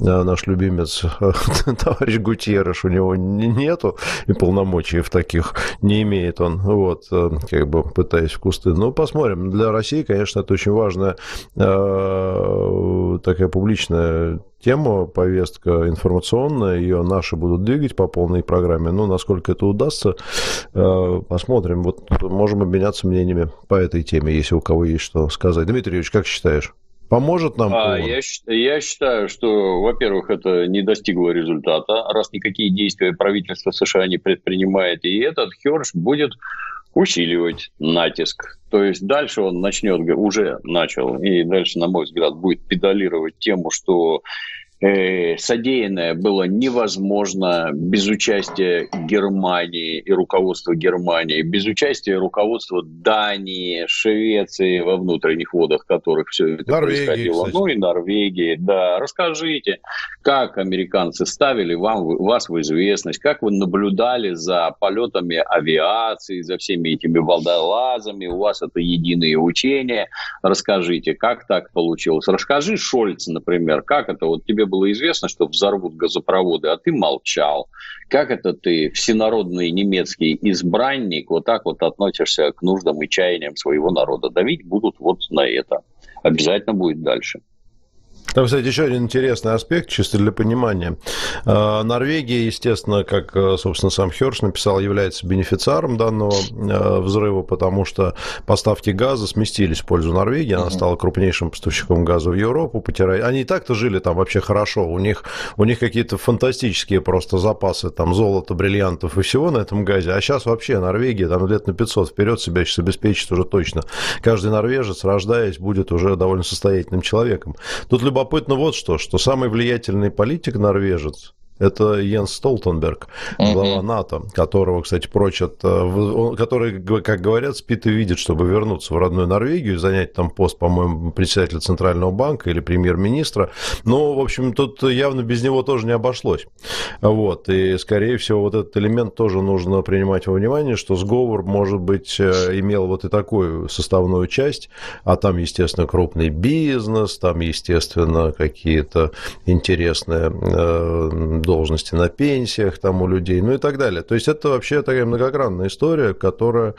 наш любимец (laughs) товарищ Гутьерыш, у него нету и полномочий в таких не имеет он, вот, как бы пытаясь в кусты. Ну, посмотрим. Для России, конечно, это очень важная такая публичная тема, повестка информационная, ее наши будут двигать по полной программе. Ну, насколько это удастся, э, посмотрим. Вот можем обменяться мнениями по этой теме, если у кого есть что сказать. Дмитрий Юрьевич, как считаешь? Поможет нам? А, я, я считаю, что, во-первых, это не достигло результата, раз никакие действия правительства США не предпринимает, и этот Херш будет усиливать натиск. То есть дальше он начнет, уже начал, и дальше, на мой взгляд, будет педалировать тему, что Э, содеянное было невозможно без участия Германии и руководства Германии, без участия руководства Дании, Швеции во внутренних водах, которых все это Норвегии, происходило. Кстати. Ну и Норвегии, да. Расскажите, как американцы ставили вам, вас в известность, как вы наблюдали за полетами авиации, за всеми этими водолазами, у вас это единые учения. Расскажите, как так получилось? Расскажи Шольц, например, как это вот тебе было известно, что взорвут газопроводы, а ты молчал. Как это ты, всенародный немецкий избранник, вот так вот относишься к нуждам и чаяниям своего народа? Давить будут вот на это. Обязательно будет дальше. Там, кстати, еще один интересный аспект, чисто для понимания. А, Норвегия, естественно, как, э, собственно, сам Херш написал, является бенефициаром данного э, взрыва, потому что поставки газа сместились в пользу Норвегии, она стала крупнейшим поставщиком газа в Европу, потирая. Они и так-то жили там вообще хорошо, у них, у них какие-то фантастические просто запасы там золота, бриллиантов и всего на этом газе, а сейчас вообще Норвегия там лет на 500 вперед себя сейчас обеспечит уже точно. Каждый норвежец, рождаясь, будет уже довольно состоятельным человеком. Тут любопытно вот что, что самый влиятельный политик норвежец это Йенс Столтенберг, глава uh-huh. НАТО, которого, кстати, прочат, э, который, как говорят, спит и видит, чтобы вернуться в родную Норвегию и занять там пост, по-моему, председателя Центрального банка или премьер-министра. Но, в общем, тут явно без него тоже не обошлось. Вот. И, скорее всего, вот этот элемент тоже нужно принимать во внимание, что сговор, может быть, э, имел вот и такую составную часть, а там, естественно, крупный бизнес, там, естественно, какие-то интересные должности на пенсиях там у людей, ну и так далее. То есть это вообще такая многогранная история, которая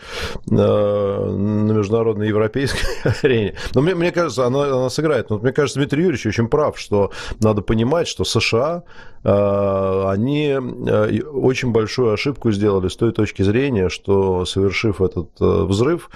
э, на международной европейской (laughs) арене. Но мне, мне кажется, она, она сыграет. Но мне кажется, Дмитрий Юрьевич очень прав, что надо понимать, что США, э, они э, очень большую ошибку сделали с той точки зрения, что совершив этот э, взрыв,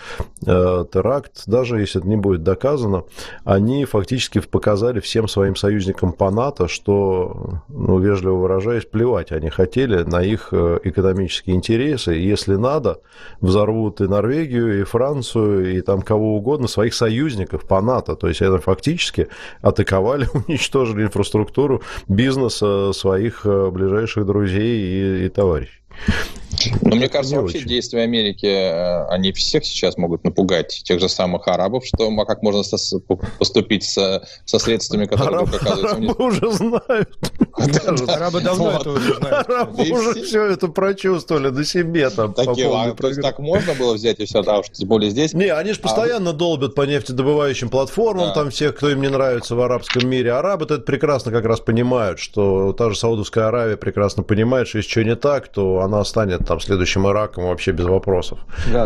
теракт, даже если это не будет доказано, они фактически показали всем своим союзникам по НАТО, что, ну, вежливо выражаясь, плевать они хотели на их э, экономические интересы. Если надо, взорвут и Норвегию, и Францию, и там кого угодно, своих союзников по НАТО. То есть это фактически атаковали, (laughs) уничтожили инфраструктуру бизнеса своих э, ближайших друзей и, и товарищей. Но мне кажется, вообще очень. действия Америки, э, они всех сейчас могут напугать, тех же самых арабов, что как можно поступить со, со средствами, которые Араб, оказываются... Арабы уже знают. Арабы давно это уже знают. Арабы уже все это прочувствовали на себе там. То есть так можно было взять и все, да, тем более здесь. Не, они же а постоянно долбят по нефтедобывающим платформам, там всех, кто им не нравится в арабском мире. Арабы это прекрасно как раз понимают, что та же Саудовская Аравия прекрасно понимает, что если что не так, то она станет там следующим Ираком вообще без вопросов.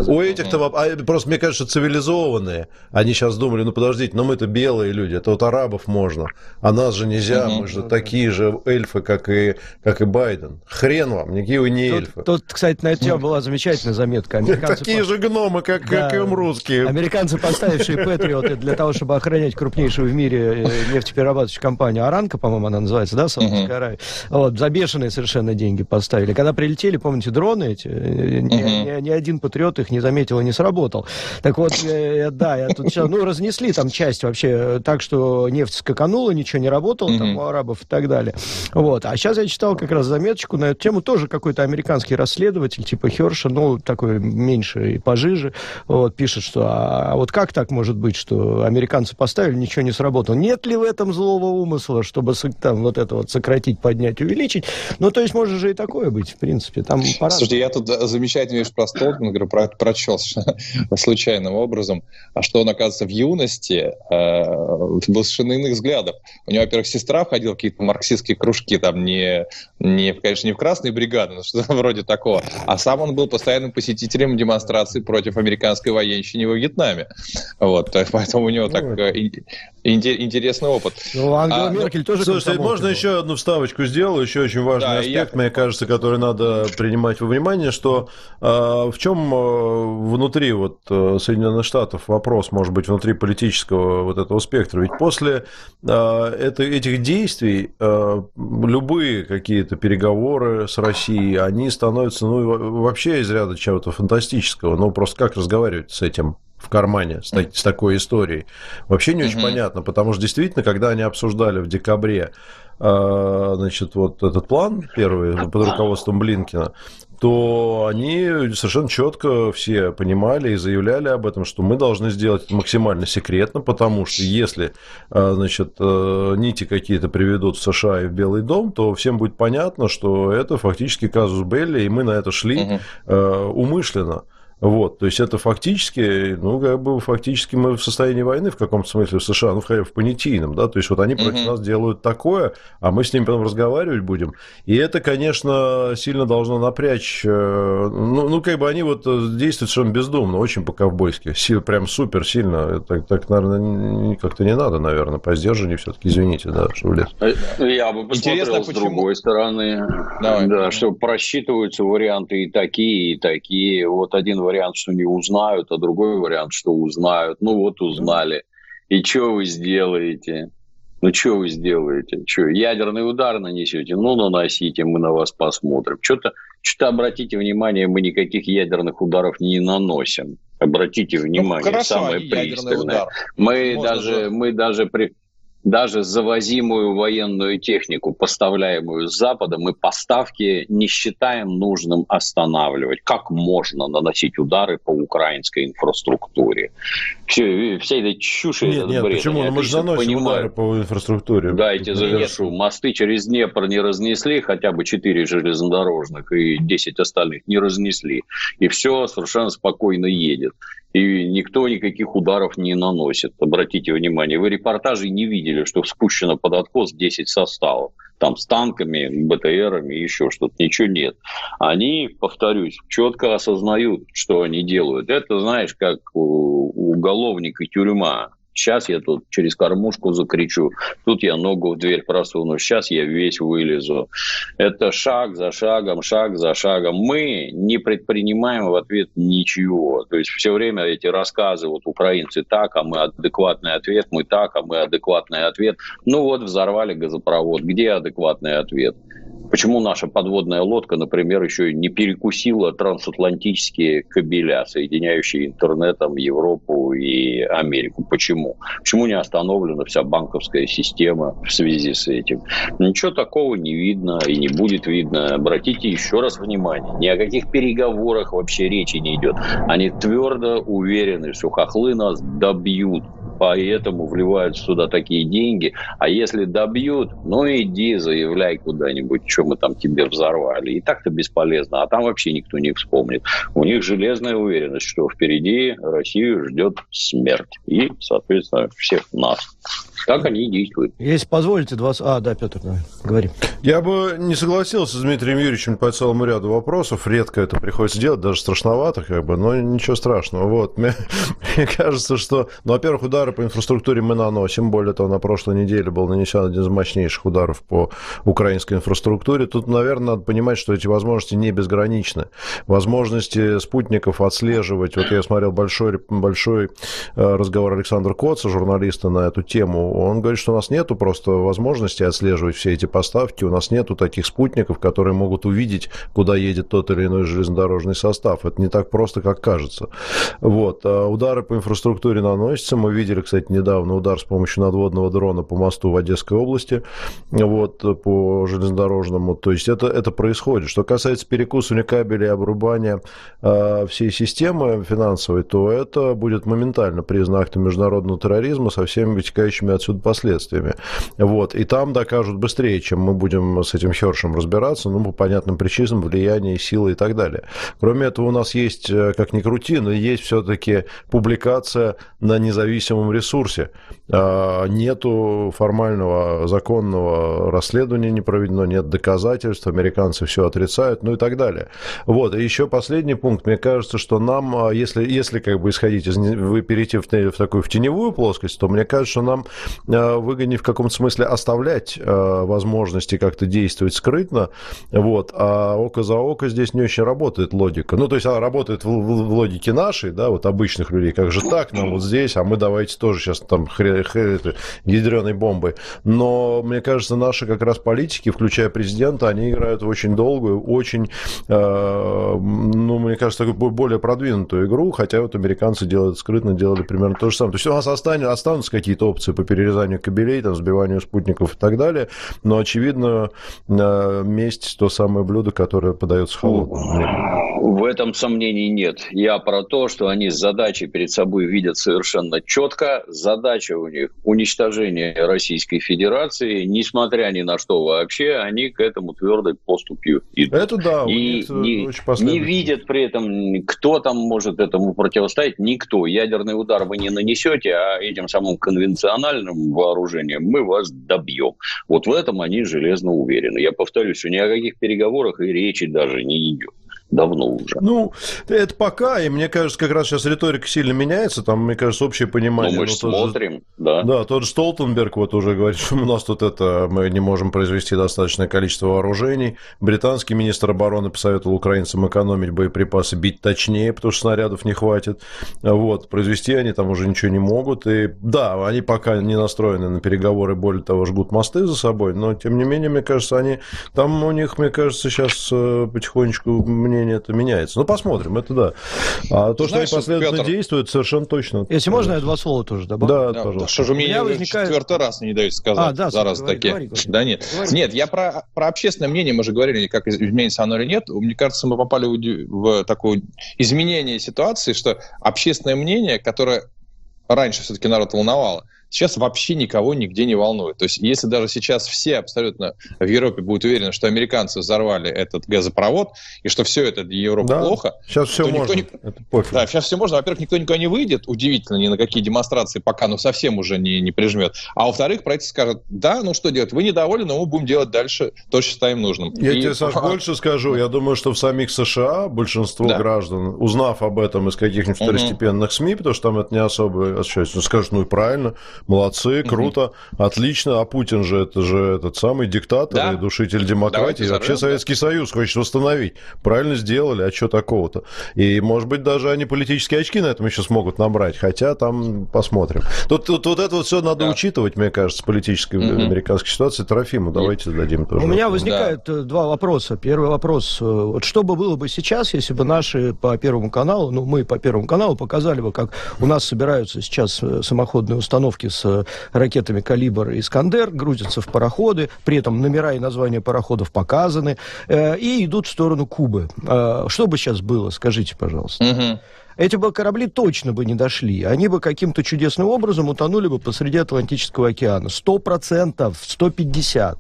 У этих-то а, просто, мне кажется, цивилизованные. Они сейчас думали, ну подождите, но мы-то белые люди, это вот арабов можно, а нас же нельзя, мы же такие же эльфы, как и, как и Байден. Хрен вам, никакие вы не эльфы. Тут, кстати, на это была замечательная заметка. (laughs) Такие же гномы, как, как и русские. Американцы, поставившие (laughs) Патриоты для того, чтобы охранять крупнейшую в мире э, нефтеперерабатывающую компанию Аранка, по-моему, она называется, да, Саудовская Аравия. Вот, за бешеные совершенно деньги поставили. Когда прилетели, помните, дроны эти, э, ни, uh-huh. ни, ни один патриот их не заметил и не сработал. Так вот, э, да, я тут сейчас, ну, разнесли там часть вообще так, что нефть скаканула, ничего не работало там у арабов и так далее. Вот. А сейчас я читал как раз заметочку на эту тему, тоже какой-то американский расследователь, типа Херша, ну, такой меньше и пожиже, вот, пишет, что а, а вот как так может быть, что американцы поставили, ничего не сработало? Нет ли в этом злого умысла, чтобы там вот это вот сократить, поднять, увеличить? Ну, то есть может же и такое быть, в принципе. Там. Слушайте, я тут замечательно вещь про Столтмангера про, прочел случайным образом, а что он, оказывается, в юности э, был совершенно иных взглядов. У него, во-первых, сестра входила в какие-то марксистские кружки, там не, не, конечно, не в красные бригады, но что-то (laughs) вроде такого. А сам он был постоянным посетителем демонстраций против американской военщины во Вьетнаме. Вот, поэтому у него ну, так э, интересный опыт. Ну, Ангела а, Меркель ну, тоже Слушайте, можно была. еще одну вставочку сделаю, еще очень важный да, аспект, я... мне кажется, который надо принимать во внимание, что э, в чем э, внутри вот э, Соединенных Штатов вопрос, может быть, внутри политического вот этого спектра. Ведь после э, это, этих действий э, любые какие-то переговоры с Россией, они становятся ну, вообще из ряда чего-то фантастического. Ну, просто как разговаривать с этим в кармане с, с такой историей. Вообще не очень понятно, потому что действительно, когда они обсуждали в декабре э, значит, вот этот план первый под руководством Блинкина, то они совершенно четко все понимали и заявляли об этом, что мы должны сделать это максимально секретно, потому что если а, значит, э, нити какие-то приведут в США и в Белый дом, то всем будет понятно, что это фактически казус Белли, и мы на это шли угу. умышленно. Вот, то есть это фактически, ну, как бы фактически мы в состоянии войны в каком-то смысле в США, ну, в, в понятийном, да, то есть вот они против нас делают такое, а мы с ними потом разговаривать будем. И это, конечно, сильно должно напрячь, э, ну, ну как бы они вот действуют совершенно бездумно, очень по-ковбойски, сил, прям супер сильно, так, так наверное, как-то не надо, наверное, по сдержанию все-таки, извините, да, что влез. Э, я бы посмотрел Интересно, с почему? другой стороны, Давай. да, что просчитываются варианты и такие, и такие, вот один вариант, что не узнают, а другой вариант, что узнают. Ну вот узнали. И что вы сделаете? Ну, что вы сделаете? Что, ядерный удар нанесете? Ну, наносите, мы на вас посмотрим. Что-то, что-то обратите внимание, мы никаких ядерных ударов не наносим. Обратите ну, внимание, ну, хорошо, самое пристальное. Мы даже, мы даже при даже завозимую военную технику, поставляемую с Запада, мы поставки не считаем нужным останавливать. Как можно наносить удары по украинской инфраструктуре? Все, вся эта чушь, нет, этот нет, бред. Почему? Ну, мы же наносим понимаю. удары по инфраструктуре. Дайте завершу. Мосты через Днепр не разнесли, хотя бы 4 железнодорожных и 10 остальных не разнесли. И все совершенно спокойно едет и никто никаких ударов не наносит. Обратите внимание, вы репортажи не видели, что спущено под откос 10 составов. Там с танками, БТРами, еще что-то. Ничего нет. Они, повторюсь, четко осознают, что они делают. Это, знаешь, как уголовник и тюрьма. Сейчас я тут через кормушку закричу, тут я ногу в дверь просуну, сейчас я весь вылезу. Это шаг за шагом, шаг за шагом. Мы не предпринимаем в ответ ничего. То есть все время эти рассказы, вот украинцы так, а мы адекватный ответ, мы так, а мы адекватный ответ. Ну вот взорвали газопровод, где адекватный ответ? Почему наша подводная лодка, например, еще не перекусила трансатлантические кабеля, соединяющие интернетом Европу и Америку? Почему? Почему не остановлена вся банковская система в связи с этим? Ничего такого не видно и не будет видно. Обратите еще раз внимание, ни о каких переговорах вообще речи не идет. Они твердо уверены, что хохлы нас добьют поэтому вливают сюда такие деньги. А если добьют, ну иди, заявляй куда-нибудь, что мы там тебе взорвали. И так-то бесполезно, а там вообще никто не вспомнит. У них железная уверенность, что впереди Россию ждет смерть. И, соответственно, всех нас. Так они и действуют. Если позволите, два... А, да, Петр, давай, говори. Я бы не согласился с Дмитрием Юрьевичем по целому ряду вопросов. Редко это приходится делать, даже страшновато, как бы, но ничего страшного. Вот. (laughs) Мне, мне кажется, что, ну, во-первых, удары по инфраструктуре мы наносим. Более того, на прошлой неделе был нанесен один из мощнейших ударов по украинской инфраструктуре. Тут, наверное, надо понимать, что эти возможности не безграничны. Возможности спутников отслеживать. Вот я смотрел большой, большой э, разговор Александра Коца, журналиста, на эту тему он говорит, что у нас нету просто возможности отслеживать все эти поставки, у нас нету таких спутников, которые могут увидеть, куда едет тот или иной железнодорожный состав. Это не так просто, как кажется. Вот. А удары по инфраструктуре наносятся. Мы видели, кстати, недавно удар с помощью надводного дрона по мосту в Одесской области, вот, по железнодорожному. То есть это, это происходит. Что касается перекусывания кабелей и обрубания э, всей системы финансовой, то это будет моментально признано актом международного терроризма со всеми вытекающими отсюда последствиями. Вот. И там докажут быстрее, чем мы будем с этим Хершем разбираться, ну, по понятным причинам, влияние, силы и так далее. Кроме этого, у нас есть, э, как ни крути, но есть все-таки публикация на независимом ресурсе. А, нету формального законного расследования не проведено, нет доказательств, американцы все отрицают, ну и так далее. Вот, и еще последний пункт. Мне кажется, что нам, а, если, если как бы исходить из, вы перейти в, в такую в теневую плоскость, то мне кажется, что нам выгоднее в каком-то смысле оставлять возможности как-то действовать скрытно, вот, а око за око здесь не очень работает логика. Ну, то есть она работает в, логике нашей, да, вот обычных людей, как же так, нам вот здесь, а мы давайте тоже сейчас там хрен, ядреной бомбы. Но, мне кажется, наши как раз политики, включая президента, они играют в очень долгую, очень, э, ну, мне кажется, такую более продвинутую игру, хотя вот американцы делают скрытно, делали примерно то же самое. То есть у нас останется, останутся какие-то опции по перерезанию кабелей, там, сбиванию спутников и так далее, но, очевидно, э, месть то самое блюдо, которое подается холодным. В этом сомнений нет. Я про то, что они задачи перед собой видят совершенно четко. Задача у них уничтожение Российской Федерации, несмотря ни на что вообще, они к этому твердой поступью идут. Это да. И не, не видят при этом, кто там может этому противостоять, никто. Ядерный удар вы не нанесете, а этим самым конвенциональным вооружением мы вас добьем. Вот в этом они железно уверены. Я повторюсь, ни о каких переговорах и речи даже не идет давно уже. Ну, это пока, и мне кажется, как раз сейчас риторика сильно меняется, там, мне кажется, общее понимание. Ну, мы же смотрим, же, да. Да, тот же Столтенберг вот уже говорит, (laughs) что у нас тут это, мы не можем произвести достаточное количество вооружений. Британский министр обороны посоветовал украинцам экономить боеприпасы, бить точнее, потому что снарядов не хватит. Вот, произвести они там уже ничего не могут. И да, они пока не настроены на переговоры, более того, жгут мосты за собой, но, тем не менее, мне кажется, они, там у них, мне кажется, сейчас э, потихонечку мне мнение это меняется. Ну, посмотрим, это да. А то, Знаешь, что они последовательно Петр... действуют, совершенно точно. Если можно, я два слова тоже добавлю. Да, да пожалуйста. Что же мне возникает... четвертый раз не дают сказать. А, да, Зараз говори, говори. Да нет. Говори. Нет, я про, про общественное мнение, мы же говорили, как изменится оно или нет. Мне кажется, мы попали в, в такое изменение ситуации, что общественное мнение, которое раньше все-таки народ волновало, сейчас вообще никого нигде не волнует. То есть если даже сейчас все абсолютно в Европе будут уверены, что американцы взорвали этот газопровод, и что все это для Европы да, плохо, сейчас все можно. Никто, это пофиг. Да, сейчас все можно. Во-первых, никто никуда не выйдет, удивительно, ни на какие демонстрации пока, ну, совсем уже не, не прижмет. А во-вторых, правительство скажет, да, ну что делать, вы недовольны, но мы будем делать дальше то, что считаем нужным. Я и... тебе, Саш, больше скажу. Я думаю, что в самих США большинство да. граждан, узнав об этом из каких-нибудь второстепенных. СМИ, потому что там это не особо освещается, скажут, ну и правильно, молодцы, круто, угу. отлично. А Путин же это же этот самый диктатор да. и душитель демократии. Давайте вообще Советский да. Союз хочет восстановить. Правильно сделали, а что такого-то? И, может быть, даже они политические очки на этом еще смогут набрать, хотя там посмотрим. Тут, тут вот это вот все надо да. учитывать, мне кажется, политической угу. американской ситуации. Трофиму давайте зададим тоже. У меня возникают да. Э, два вопроса. Первый вопрос. Э, вот что бы было бы сейчас, если бы наши по Первому каналу, ну, мы по Первому каналу показали бы, как у нас собираются сейчас э, самоходные установки с э, ракетами «Калибр» и «Искандер», грузятся в пароходы, при этом номера и названия пароходов показаны, э, и идут в сторону Кубы. Э, что бы сейчас было, скажите, пожалуйста. Угу эти бы корабли точно бы не дошли. Они бы каким-то чудесным образом утонули бы посреди Атлантического океана. Сто процентов, сто пятьдесят.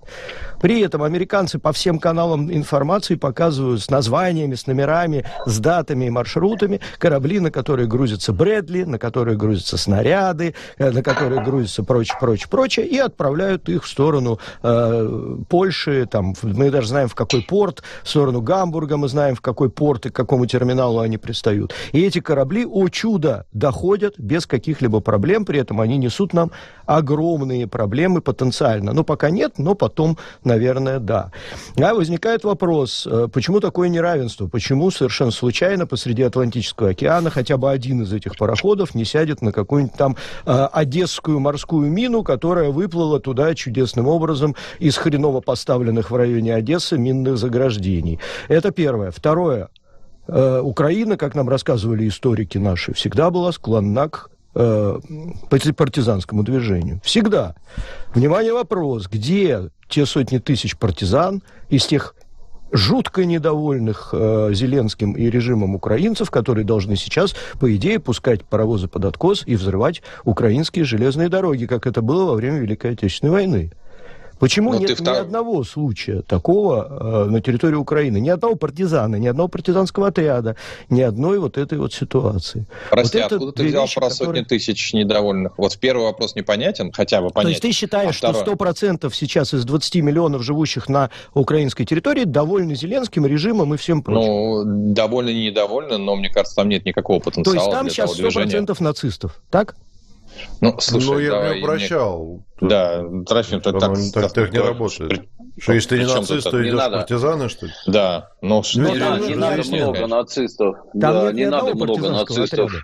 При этом американцы по всем каналам информации показывают с названиями, с номерами, с датами и маршрутами корабли, на которые грузятся Брэдли, на которые грузятся снаряды, э, на которые грузятся прочее, прочее, прочее, и отправляют их в сторону э, Польши, там, мы даже знаем, в какой порт, в сторону Гамбурга мы знаем, в какой порт и к какому терминалу они пристают. И эти корабли, о чудо, доходят без каких-либо проблем, при этом они несут нам огромные проблемы потенциально. Ну, пока нет, но потом, наверное, да. А возникает вопрос, э, почему такое неравенство? Почему совершенно случайно посреди Атлантического океана хотя бы один из этих пароходов не сядет на какую-нибудь там э, одесскую морскую мину, которая выплыла туда чудесным образом из хреново поставленных в районе Одессы минных заграждений? Это первое. Второе. Э, Украина, как нам рассказывали историки наши, всегда была склонна к э, партизанскому движению. Всегда. Внимание, вопрос. Где те сотни тысяч партизан из тех жутко недовольных э, Зеленским и режимом украинцев, которые должны сейчас, по идее, пускать паровозы под откос и взрывать украинские железные дороги, как это было во время Великой Отечественной войны. Почему Но ну, нет ни одного случая такого э, на территории Украины? Ни одного партизана, ни одного партизанского отряда, ни одной вот этой вот ситуации. Прости, вот откуда ты взял вещи, про сотни которые... тысяч недовольных? Вот первый вопрос непонятен, хотя бы понятен. То есть ты считаешь, а что 100% сейчас из 20 миллионов живущих на украинской территории довольны Зеленским режимом и всем прочим? Ну, довольны, не недовольны, но мне кажется, там нет никакого потенциала То есть там сейчас 100% движения. нацистов, так? Ну, слушай, ну я бы обращал. Мне... Да, Трофим, ты так... Так, так не работает. Что, если ты не нацист, то идешь надо. партизаны, что ли? Да. Ну, ну не, не, не надо много нацистов. Там да, не надо много нацистов. Отряда.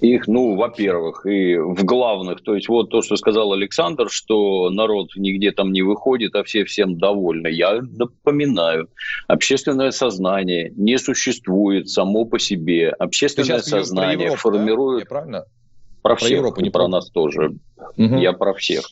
Их, ну, во-первых, и в главных, то есть вот то, что сказал Александр, что народ нигде там не выходит, а все всем довольны. Я напоминаю, общественное сознание не существует само по себе. Общественное сознание Европу, формирует... Да? Я правильно? Про, про всех, Европу, не про нас тоже. Угу. Я про всех.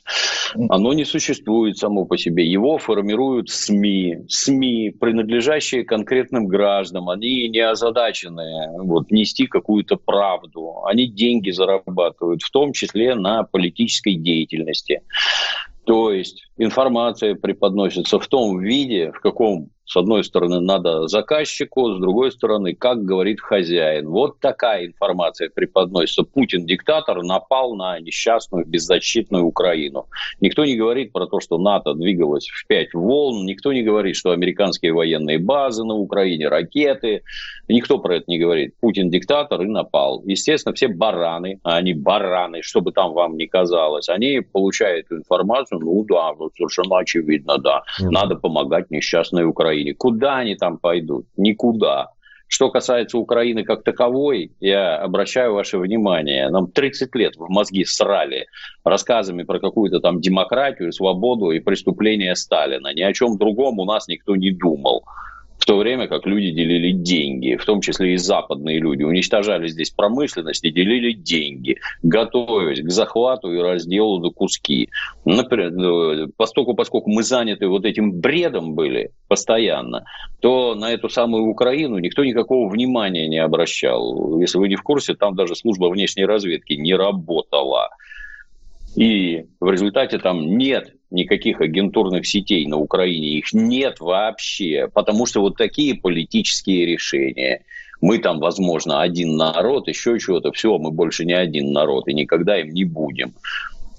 Оно не существует само по себе. Его формируют СМИ. СМИ, принадлежащие конкретным гражданам. Они не озадачены вот, нести какую-то правду. Они деньги зарабатывают, в том числе на политической деятельности. То есть информация преподносится в том виде, в каком с одной стороны, надо заказчику, с другой стороны, как говорит хозяин. Вот такая информация преподносится. Путин, диктатор, напал на несчастную, беззащитную Украину. Никто не говорит про то, что НАТО двигалось в пять волн. Никто не говорит, что американские военные базы на Украине, ракеты. Никто про это не говорит. Путин диктатор и напал. Естественно, все бараны, а они бараны, чтобы там вам не казалось, они получают информацию, ну да, ну, совершенно очевидно, да. Надо помогать несчастной Украине Украине. Куда они там пойдут? Никуда. Что касается Украины как таковой, я обращаю ваше внимание, нам 30 лет в мозги срали рассказами про какую-то там демократию, свободу и преступления Сталина. Ни о чем другом у нас никто не думал в то время как люди делили деньги, в том числе и западные люди, уничтожали здесь промышленность и делили деньги, готовясь к захвату и разделу до куски. Например, э, поскольку, поскольку мы заняты вот этим бредом были постоянно, то на эту самую Украину никто никакого внимания не обращал. Если вы не в курсе, там даже служба внешней разведки не работала. И в результате там нет никаких агентурных сетей на Украине, их нет вообще, потому что вот такие политические решения. Мы там, возможно, один народ, еще чего-то, все, мы больше не один народ и никогда им не будем.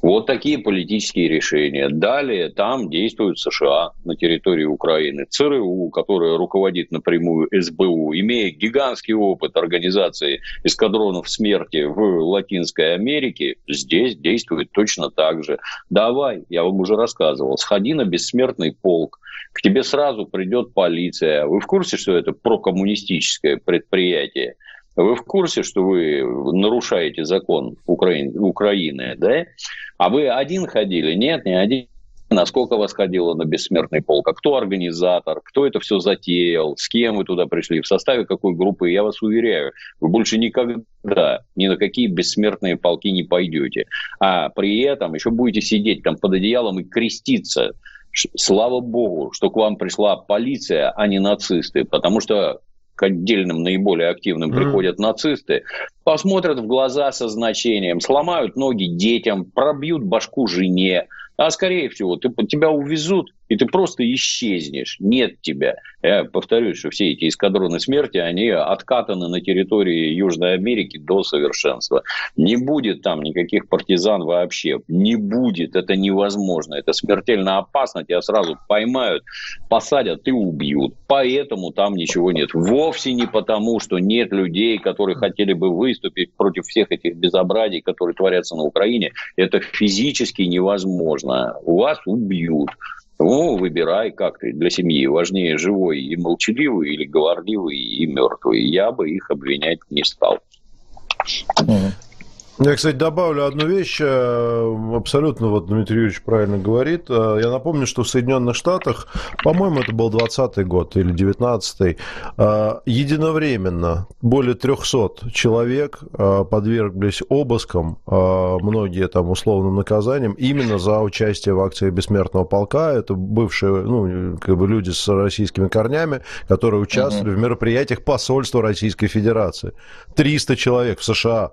Вот такие политические решения. Далее там действуют США на территории Украины. ЦРУ, которая руководит напрямую СБУ, имея гигантский опыт организации эскадронов смерти в Латинской Америке, здесь действует точно так же. Давай, я вам уже рассказывал, сходи на бессмертный полк, к тебе сразу придет полиция. Вы в курсе, что это прокоммунистическое предприятие? Вы в курсе, что вы нарушаете закон Украины, Украины, да? А вы один ходили? Нет, не один. Насколько вас ходило на бессмертный полк? А кто организатор? Кто это все затеял? С кем вы туда пришли? В составе какой группы? Я вас уверяю, вы больше никогда ни на какие бессмертные полки не пойдете. А при этом еще будете сидеть там под одеялом и креститься. Слава богу, что к вам пришла полиция, а не нацисты. Потому что к отдельным наиболее активным приходят mm. нацисты, посмотрят в глаза со значением, сломают ноги детям, пробьют башку жене, а скорее всего ты, тебя увезут и ты просто исчезнешь, нет тебя. Я повторюсь, что все эти эскадроны смерти, они откатаны на территории Южной Америки до совершенства. Не будет там никаких партизан вообще, не будет, это невозможно, это смертельно опасно, тебя сразу поймают, посадят и убьют. Поэтому там ничего нет. Вовсе не потому, что нет людей, которые хотели бы выступить против всех этих безобразий, которые творятся на Украине. Это физически невозможно. Вас убьют. Ну, выбирай, как ты для семьи. Важнее живой и молчаливый или говорливый и мертвый. Я бы их обвинять не стал. Я, кстати, добавлю одну вещь. Э, абсолютно вот Дмитрий Юрьевич правильно говорит. Э, я напомню, что в Соединенных Штатах, по-моему, это был 20 год или 19 э, единовременно более 300 человек подверглись обыскам, многие там условным наказанием, именно за участие в акции Бессмертного полка. Это бывшие ну, как бы люди с российскими корнями, которые участвовали угу. в мероприятиях посольства Российской Федерации. 300 человек в США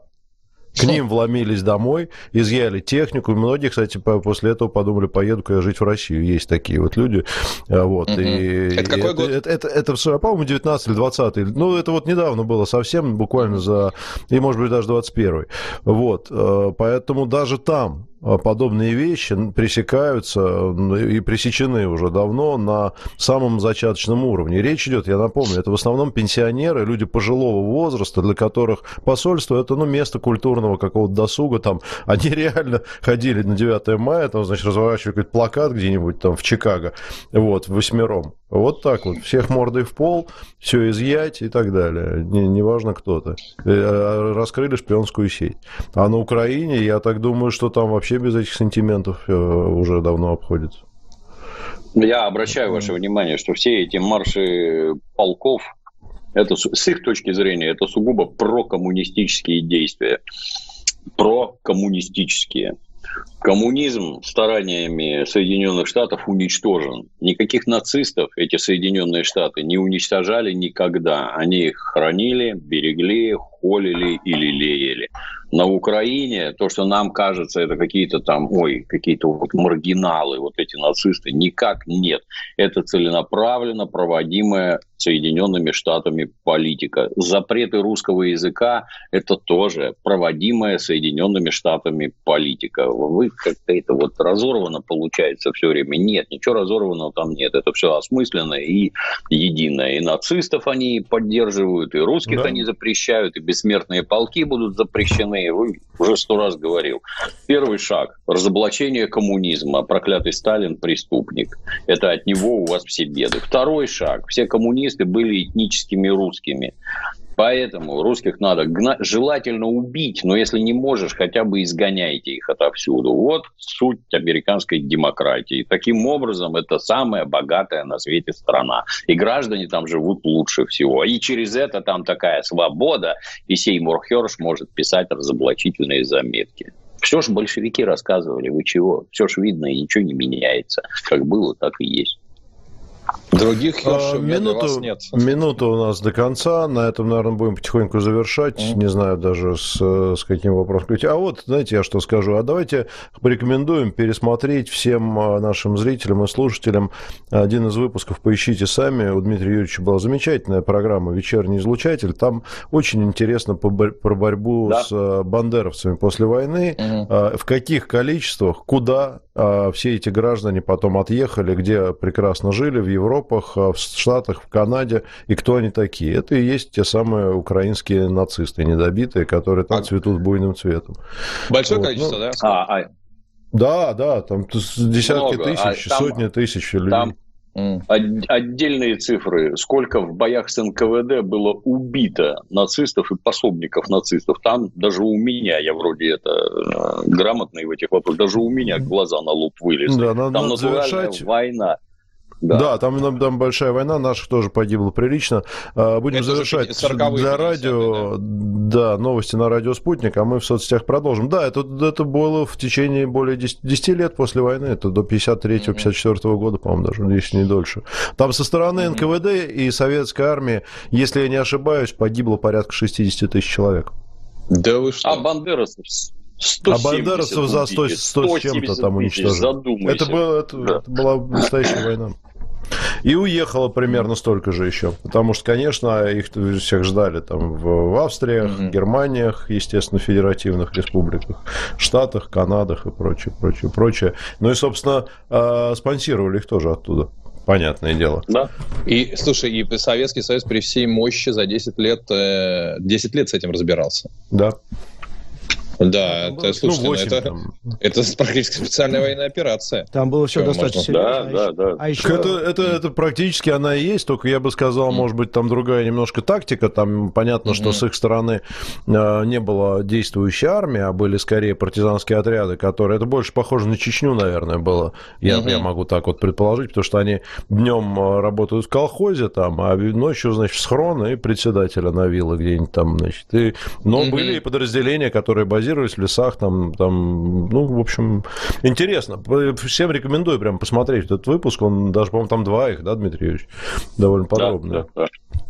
к ним вломились домой, изъяли технику. И многие, кстати, после этого подумали, поеду-ка я жить в Россию. Есть такие вот люди. А, вот. Угу. И, это какой это, год? Это, это, это, это по-моему, 19 или 20 Ну, это вот недавно было совсем, буквально за... И, может быть, даже 21 Вот. Э, поэтому даже там подобные вещи пресекаются и пресечены уже давно на самом зачаточном уровне. Речь идет, я напомню, это в основном пенсионеры, люди пожилого возраста, для которых посольство это ну, место культурного какого-то досуга. Там, (laughs) они реально ходили на 9 мая, там, значит, разворачивали какой-то плакат где-нибудь там в Чикаго, вот, восьмером. Вот так вот. Всех мордой в пол, все изъять и так далее. Не, неважно кто-то. Э, а, раскрыли шпионскую сеть. А на Украине, я так думаю, что там вообще без этих сантиментов э, уже давно обходится. Я обращаю ваше внимание, что все эти марши полков, это, с их точки зрения, это сугубо прокоммунистические действия. Прокоммунистические. Коммунизм стараниями Соединенных Штатов уничтожен. Никаких нацистов эти Соединенные Штаты не уничтожали никогда. Они их хранили, берегли, холили или лелеяли на Украине, то, что нам кажется, это какие-то там, ой, какие-то вот маргиналы, вот эти нацисты, никак нет. Это целенаправленно проводимая Соединенными Штатами политика. Запреты русского языка – это тоже проводимая Соединенными Штатами политика. Вы как-то это вот разорвано получается все время. Нет, ничего разорванного там нет. Это все осмысленно и единое. И нацистов они поддерживают, и русских да. они запрещают, и бессмертные полки будут запрещены я уже сто раз говорил. Первый шаг – разоблачение коммунизма. Проклятый Сталин – преступник. Это от него у вас все беды. Второй шаг – все коммунисты были этническими русскими. Поэтому русских надо гнать, желательно убить, но если не можешь, хотя бы изгоняйте их отовсюду. Вот суть американской демократии. Таким образом, это самая богатая на свете страна. И граждане там живут лучше всего. И через это там такая свобода, и Сеймур Херш может писать разоблачительные заметки. Все же большевики рассказывали, вы чего? Все же видно, и ничего не меняется. Как было, так и есть. Других а, минуту, нет. Минуту у нас до конца. На этом, наверное, будем потихоньку завершать. Mm. Не знаю даже с, с каким вопросом. А вот, знаете, я что скажу. А давайте порекомендуем пересмотреть всем а, нашим зрителям и слушателям один из выпусков. Поищите сами. У Дмитрия Юрьевича была замечательная программа «Вечерний излучатель». Там очень интересно про борьбу да. с а, бандеровцами после войны. Mm. В каких количествах, куда все эти граждане потом отъехали, где прекрасно жили, в Европах, а в Штатах, в Канаде, и кто они такие. Это и есть те самые украинские нацисты недобитые, которые там а... цветут буйным цветом. Большое вот. количество, ну, да? А, а... Да, да, там десятки Много. тысяч, а там, сотни тысяч людей. Там Отдельные цифры, сколько в боях с НКВД было убито нацистов и пособников нацистов. Там даже у меня, я вроде это э, грамотный в этих вопросах, даже у меня глаза на лоб вылезли. Да, надо, Там надо завершать... война. Да, да там, там большая война, наших тоже погибло прилично. А, будем Это завершать для радио. Да. да, новости на радио «Спутник», а мы в соцсетях продолжим. Да, это, это было в течение более 10, 10 лет после войны, это до 53-54 mm-hmm. года, по-моему, даже, если не дольше. Там со стороны. НКВД и советской армии, если я не ошибаюсь, погибло порядка 60 тысяч человек. Да вы что? А Бандерас 170 а бандеровцев за 100, 100 с чем-то там уничтожили. Это, было, это, да. это была настоящая война. И уехало примерно столько же еще. Потому что, конечно, их всех ждали там в, в Австриях, mm-hmm. Германиях, естественно, федеративных республиках, Штатах, Канадах и прочее, прочее, прочее. Ну и, собственно, а, спонсировали их тоже оттуда. Понятное дело. Да. И, слушай, и Советский Союз при всей мощи за 10 лет, 10 э, лет с этим разбирался. Да. Да, это, слушайте, ну, 8, ну, это, там. это практически специальная военная операция. Там было все достаточно серьезно. Да, да, да. А еще... это, это, это практически она и есть, только я бы сказал, mm. может быть, там другая немножко тактика. Там понятно, mm-hmm. что с их стороны э, не было действующей армии, а были скорее партизанские отряды, которые... Это больше похоже на Чечню, наверное, было. Я, mm-hmm. я могу так вот предположить, потому что они днем э, работают в колхозе, там, а ночью, значит, схрон и председателя на виллы где-нибудь там, значит. И... Но mm-hmm. были и подразделения, которые базировались базировались в лесах, там, там, ну, в общем, интересно. Всем рекомендую прям посмотреть этот выпуск. Он даже, по-моему, там два их, да, Дмитрий Юрьевич? Довольно подробно. Да, да, да.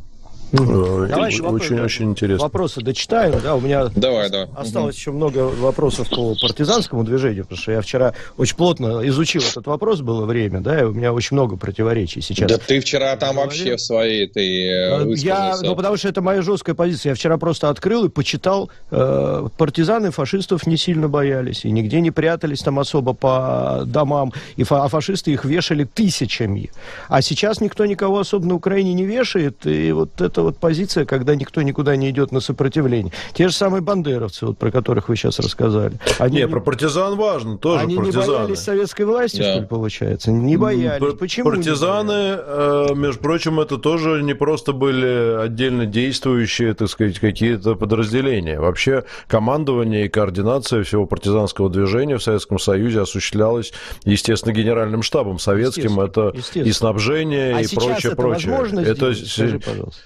Давай очень, очень интересно. Вопросы дочитаем, да, у меня Давай, да. осталось угу. еще много вопросов по партизанскому движению, потому что я вчера очень плотно изучил этот вопрос, было время, да, и у меня очень много противоречий сейчас. Да ты вчера там вообще в своей ты э, э, Я, ну, потому что это моя жесткая позиция. Я вчера просто открыл и почитал, э, партизаны фашистов не сильно боялись, и нигде не прятались там особо по домам, и фа- а фашисты их вешали тысячами. А сейчас никто никого особо на Украине не вешает, и вот это вот позиция, когда никто никуда не идет на сопротивление. Те же самые бандеровцы, вот, про которых вы сейчас рассказали. Они не, про партизан важно, тоже они партизаны. не боялись советской власти, да. что ли, получается? Не боялись. Пар- Почему Партизаны, э, между прочим, это тоже не просто были отдельно действующие, так сказать, какие-то подразделения. Вообще командование и координация всего партизанского движения в Советском Союзе осуществлялась, естественно, генеральным штабом советским. Это и снабжение, а и прочее, это прочее. Возможно это сделать? Скажи, пожалуйста.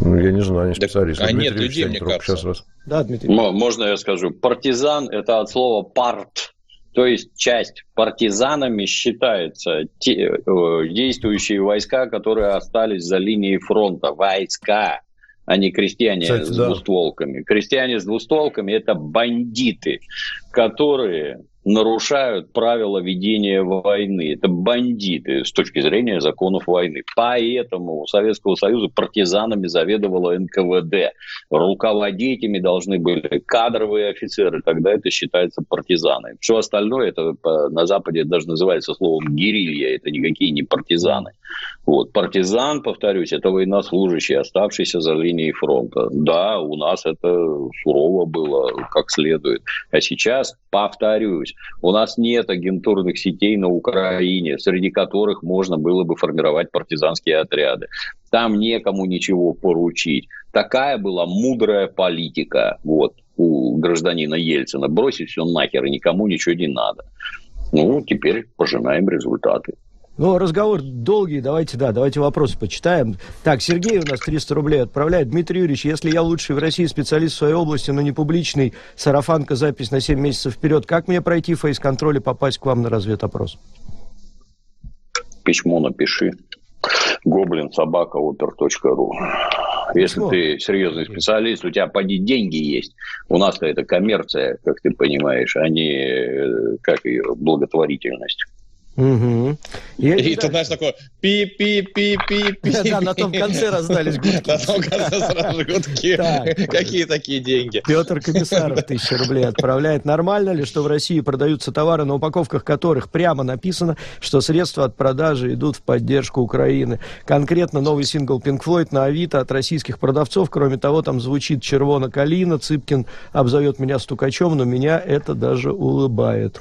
Ну, я не знаю, не специалист. А нет людей, мне кажется. Сейчас раз. Да, Дмитрий. Можно я скажу? Партизан – это от слова «парт», то есть часть партизанами считаются те, э, действующие войска, которые остались за линией фронта. Войска, а не крестьяне Кстати, с да. двустволками. Крестьяне с двустволками – это бандиты, которые нарушают правила ведения войны. Это бандиты с точки зрения законов войны. Поэтому у Советского Союза партизанами заведовало НКВД. Руководить ими должны были кадровые офицеры. Тогда это считается партизаны. Все остальное, это на Западе даже называется словом гирилья. Это никакие не партизаны. Вот. Партизан, повторюсь, это военнослужащий, оставшийся за линией фронта. Да, у нас это сурово было, как следует. А сейчас, повторюсь, у нас нет агентурных сетей на Украине, среди которых можно было бы формировать партизанские отряды. Там некому ничего поручить. Такая была мудрая политика вот, у гражданина Ельцина. Бросить все нахер, и никому ничего не надо. Ну, теперь пожинаем результаты. Ну, разговор долгий, давайте, да, давайте вопросы почитаем. Так, Сергей у нас 300 рублей отправляет. Дмитрий Юрьевич, если я лучший в России специалист в своей области, но не публичный, сарафанка, запись на 7 месяцев вперед, как мне пройти фейс-контроль и попасть к вам на разведопрос? Письмо напиши. Гоблин собака опер.ру. Если Письмо. ты серьезный специалист, у тебя поди деньги есть. У нас-то это коммерция, как ты понимаешь, а не э, как ее благотворительность. Угу. И, и ты знаешь, такое пи-пи-пи-пи-пи. Да, на том конце раздались (laughs) гудки. На том конце сразу гудки. (laughs) Какие такие деньги? Петр Комиссаров тысяча рублей отправляет. Нормально ли, что в России продаются товары, на упаковках которых прямо написано, что средства от продажи идут в поддержку Украины? Конкретно новый сингл Pink Floyd на Авито от российских продавцов. Кроме того, там звучит «Червона калина», Цыпкин обзовет меня стукачом, но меня это даже улыбает.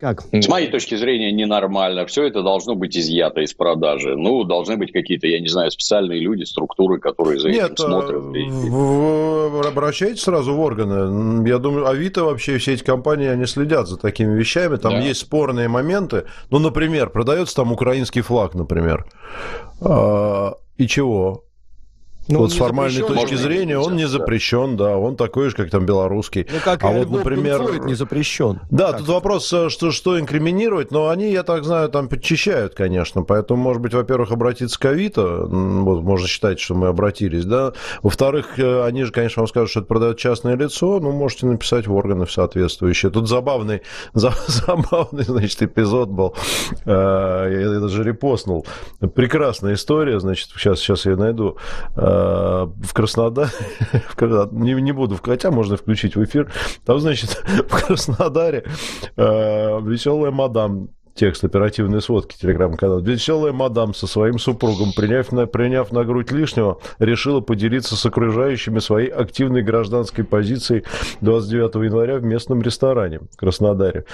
Как? С моей точки зрения, ненормально. Все это должно быть изъято из продажи. Ну, должны быть какие-то, я не знаю, специальные люди, структуры, которые за Нет, этим смотрят. Вы обращайтесь сразу в органы. Я думаю, Авито вообще, все эти компании, они следят за такими вещами. Там да. есть спорные моменты. Ну, например, продается там украинский флаг, например. А, и чего? Но вот с формальной точки зрения он не запрещен, да. он такой же, как там белорусский. Ну, как а вот, например, не запрещен. Да, как? тут вопрос, э, что, что инкриминировать, но они, я так знаю, там подчищают, конечно, поэтому, может быть, во-первых, обратиться к Авито, вот, можно считать, что мы обратились, да, во-вторых, э, они же, конечно, вам скажут, что это продает частное лицо, ну, можете написать в органы соответствующие. Тут забавный, (laughs) забавный, значит, эпизод был, э, я даже репостнул, прекрасная история, значит, сейчас, сейчас я найду, в Краснодаре, (laughs) не, не буду, хотя можно включить в эфир, там, значит, (laughs) в Краснодаре э, веселая мадам текст оперативной сводки телеграм-канала. Веселая мадам со своим супругом, приняв на, приняв на грудь лишнего, решила поделиться с окружающими своей активной гражданской позицией 29 января в местном ресторане в Краснодаре.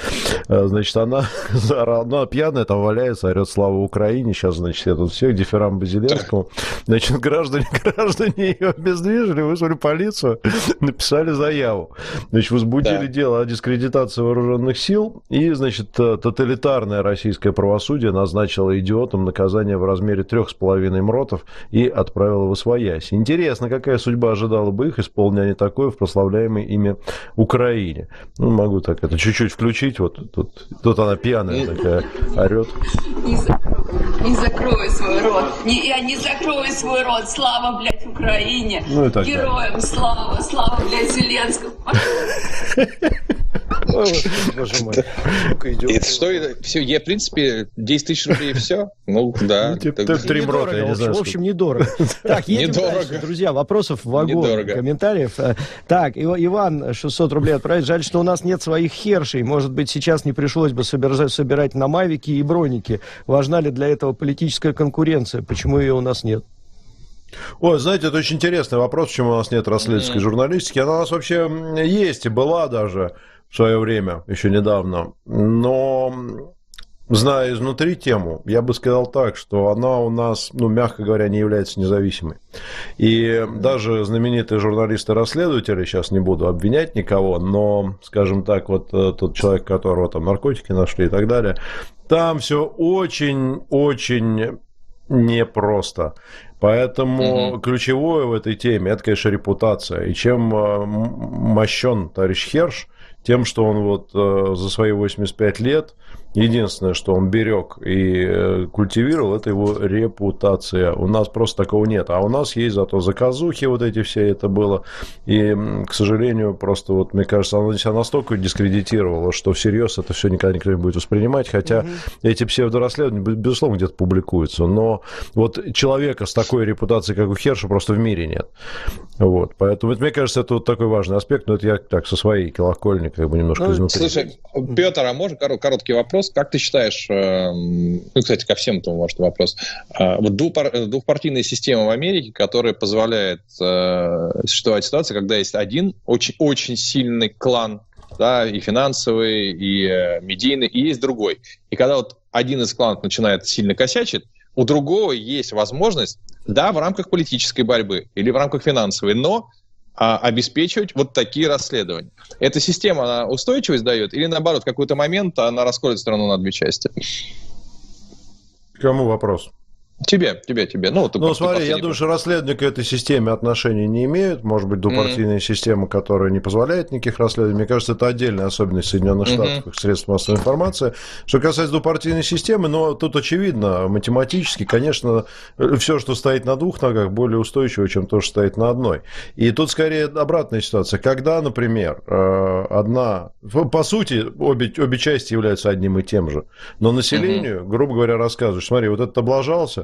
А, значит, она, (laughs) она пьяная там валяется, орет «Слава Украине!» Сейчас, значит, я тут всех, дифирам Базилевскому. (laughs) Значит, граждане, (laughs) граждане ее обездвижили, вызвали полицию, написали заяву. Значит, возбудили да. дело о дискредитации вооруженных сил и, значит, тоталитарной Верховное российское правосудие назначило идиотам наказание в размере трех с половиной мротов и отправило в освоясь. Интересно, какая судьба ожидала бы их, исполняя не такое в прославляемой ими Украине. Ну, могу так это чуть-чуть включить. Вот тут, тут она пьяная такая, орет. Не закрою свой рот. Не, я не закрою свой рот. Слава, блядь, Украине. Ну, и так Героям далее. слава, слава, блядь, Зеленскому. (laughs) Боже мой. Это что, все, я, в принципе, 10 тысяч рублей и все? Ну, да. Ну, три мрота, я не знаю. В общем, недорого. (laughs) Так, едем дальше, друзья. Вопросов вагон, комментариев. Э, так, Иван 600 рублей отправить. Жаль, что у нас нет своих хершей. Может быть, сейчас не пришлось бы собирать на мавики и броники. Важна ли для этого политическая конкуренция? Почему ее у нас нет? Ой, знаете, это очень интересный вопрос, почему у нас нет расследовательской журналистики. Она у нас вообще есть и была даже в свое время, еще недавно. Но зная изнутри тему, я бы сказал так, что она у нас, ну, мягко говоря, не является независимой. И даже знаменитые журналисты-расследователи, сейчас не буду обвинять никого, но, скажем так, вот э, тот человек, которого там наркотики нашли и так далее, там все очень-очень непросто. Поэтому угу. ключевое в этой теме это, конечно, репутация. И чем э, мощен товарищ Херш, тем, что он вот э, за свои 85 лет Единственное, что он берег и э, культивировал, это его репутация. У нас просто такого нет. А у нас есть зато заказухи вот эти все это было. И, к сожалению, просто вот, мне кажется, она себя настолько дискредитировала, что всерьез это все никогда никто не будет воспринимать. Хотя угу. эти псевдорасследования, безусловно, где-то публикуются. Но вот человека с такой репутацией, как у Херша, просто в мире нет. Вот. Поэтому, это, мне кажется, это вот такой важный аспект. Но это я так со своей колокольни как бы немножко ну, изнутри. Слушай, Петр, а можно короткий вопрос? Вопрос, как ты считаешь, э, ну, кстати, ко всем тому может вопрос, э, вот двухпартийная система в Америке, которая позволяет э, существовать ситуация, когда есть один очень, очень сильный клан, да, и финансовый, и медийный, и есть другой. И когда вот один из кланов начинает сильно косячить, у другого есть возможность, да, в рамках политической борьбы или в рамках финансовой, но а, обеспечивать вот такие расследования. Эта система, она устойчивость дает или наоборот, в какой-то момент она расколет страну на две части? Кому вопрос? Тебе, тебе, тебе. Ну, ты, ну смотри, я думаю, что расследования к этой системе отношения не имеют. Может быть, двупартийная mm-hmm. система, которая не позволяет никаких расследований. Мне кажется, это отдельная особенность Соединенных mm-hmm. Штатов, как средств массовой информации. Что касается двупартийной системы, но тут очевидно, математически, конечно, все, что стоит на двух ногах, более устойчиво, чем то, что стоит на одной. И тут скорее обратная ситуация. Когда, например, э, одна... По сути, обе, обе части являются одним и тем же. Но населению, mm-hmm. грубо говоря, рассказываешь, смотри, вот этот облажался,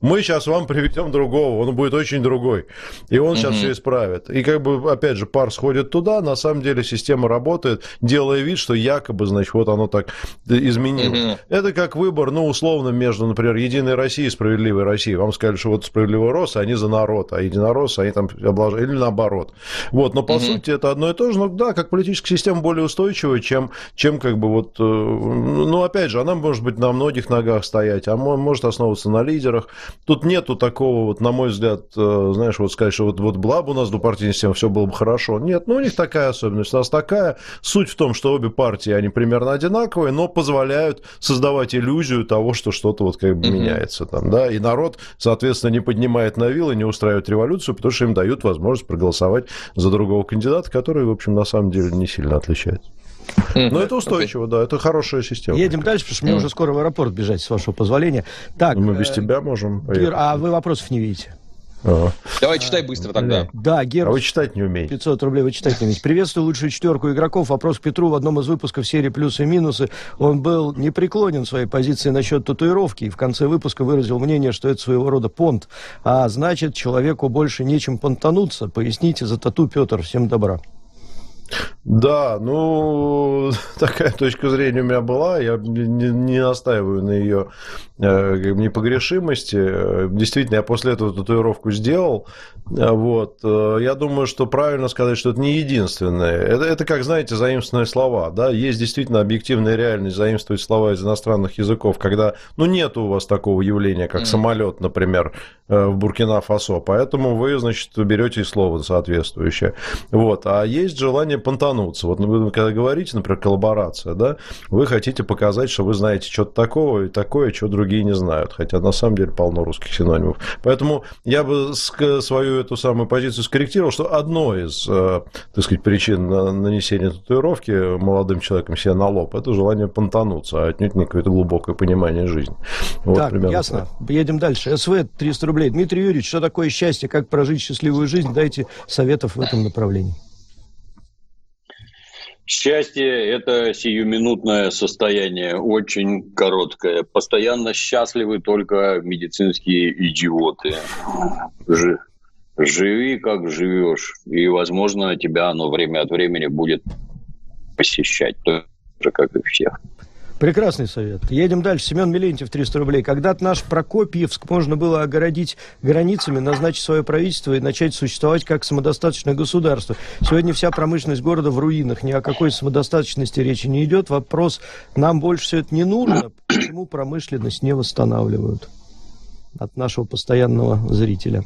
мы сейчас вам приведем другого, он будет очень другой. И он сейчас все исправит. И как бы, опять же, пар сходит туда, на самом деле система работает, делая вид, что якобы, значит, вот оно так изменилось. Это как выбор, ну, условно, между, например, Единой Россией и Справедливой Россией. Вам сказали, что вот Справедливый Рос, они за народ, а Единорос, они там облажали, или наоборот. Вот, но по сути это одно и то же, но да, как политическая система более устойчивая, чем, чем как бы вот, э, ну, опять же, она может быть на многих ногах стоять, а может основываться на лидерах, тут нету такого, вот, на мой взгляд, э, знаешь, вот сказать, что вот, вот была бы у нас двупартийная система, все было бы хорошо. Нет, ну у них такая особенность. У нас такая. Суть в том, что обе партии, они примерно одинаковые, но позволяют создавать иллюзию того, что что-то вот как бы mm-hmm. меняется там, да, и народ, соответственно, не поднимает на вилы, не устраивает революцию, потому что им дают возможность проголосовать за другого кандидата, который, в общем, на самом деле не сильно отличается. Но это устойчиво, да, это хорошая система. Едем дальше, потому что мне уже скоро в аэропорт бежать, с вашего позволения. Так, Мы без э, тебя можем. А вы вопросов не видите? Ага. Давай читай быстро тогда. Да, Герус. А вы читать не умеете. 500 рублей вы читать не умеете. Приветствую лучшую четверку игроков. Вопрос к Петру в одном из выпусков серии «Плюсы и минусы». Он был непреклонен в своей позиции насчет татуировки и в конце выпуска выразил мнение, что это своего рода понт. А значит, человеку больше нечем понтануться. Поясните за тату, Петр. Всем добра. Да, ну, (laughs) такая точка зрения у меня была. Я не, не настаиваю на ее э, непогрешимости. Действительно, я после этого татуировку сделал. Вот. Я думаю, что правильно сказать, что это не единственное. Это, это как, знаете, заимствованные слова. Да? Есть действительно объективная реальность заимствовать слова из иностранных языков, когда ну, нет у вас такого явления, как mm. самолет, например, э, в Буркина-Фасо. Поэтому вы, значит, берете слово соответствующее. Вот. А есть желание понтануться. Вот вы когда говорите, например, коллаборация, да, вы хотите показать, что вы знаете что-то такого и такое, что другие не знают. Хотя на самом деле полно русских синонимов. Поэтому я бы свою эту самую позицию скорректировал, что одной из, э, так сказать, причин нанесения татуировки молодым человеком себе на лоб это желание понтануться, а отнюдь не какое-то глубокое понимание жизни. Вот так, ясно. Так. Едем дальше. СВ 300 рублей. Дмитрий Юрьевич, что такое счастье? Как прожить счастливую жизнь? Дайте советов в этом направлении. Счастье – это сиюминутное состояние, очень короткое. Постоянно счастливы только медицинские идиоты. Живи, как живешь, и, возможно, тебя оно время от времени будет посещать, так же, как и всех. Прекрасный совет. Едем дальше. Семен Милентьев, 300 рублей. Когда-то наш Прокопьевск можно было огородить границами, назначить свое правительство и начать существовать как самодостаточное государство. Сегодня вся промышленность города в руинах. Ни о какой самодостаточности речи не идет. Вопрос, нам больше все это не нужно. Почему промышленность не восстанавливают? От нашего постоянного зрителя.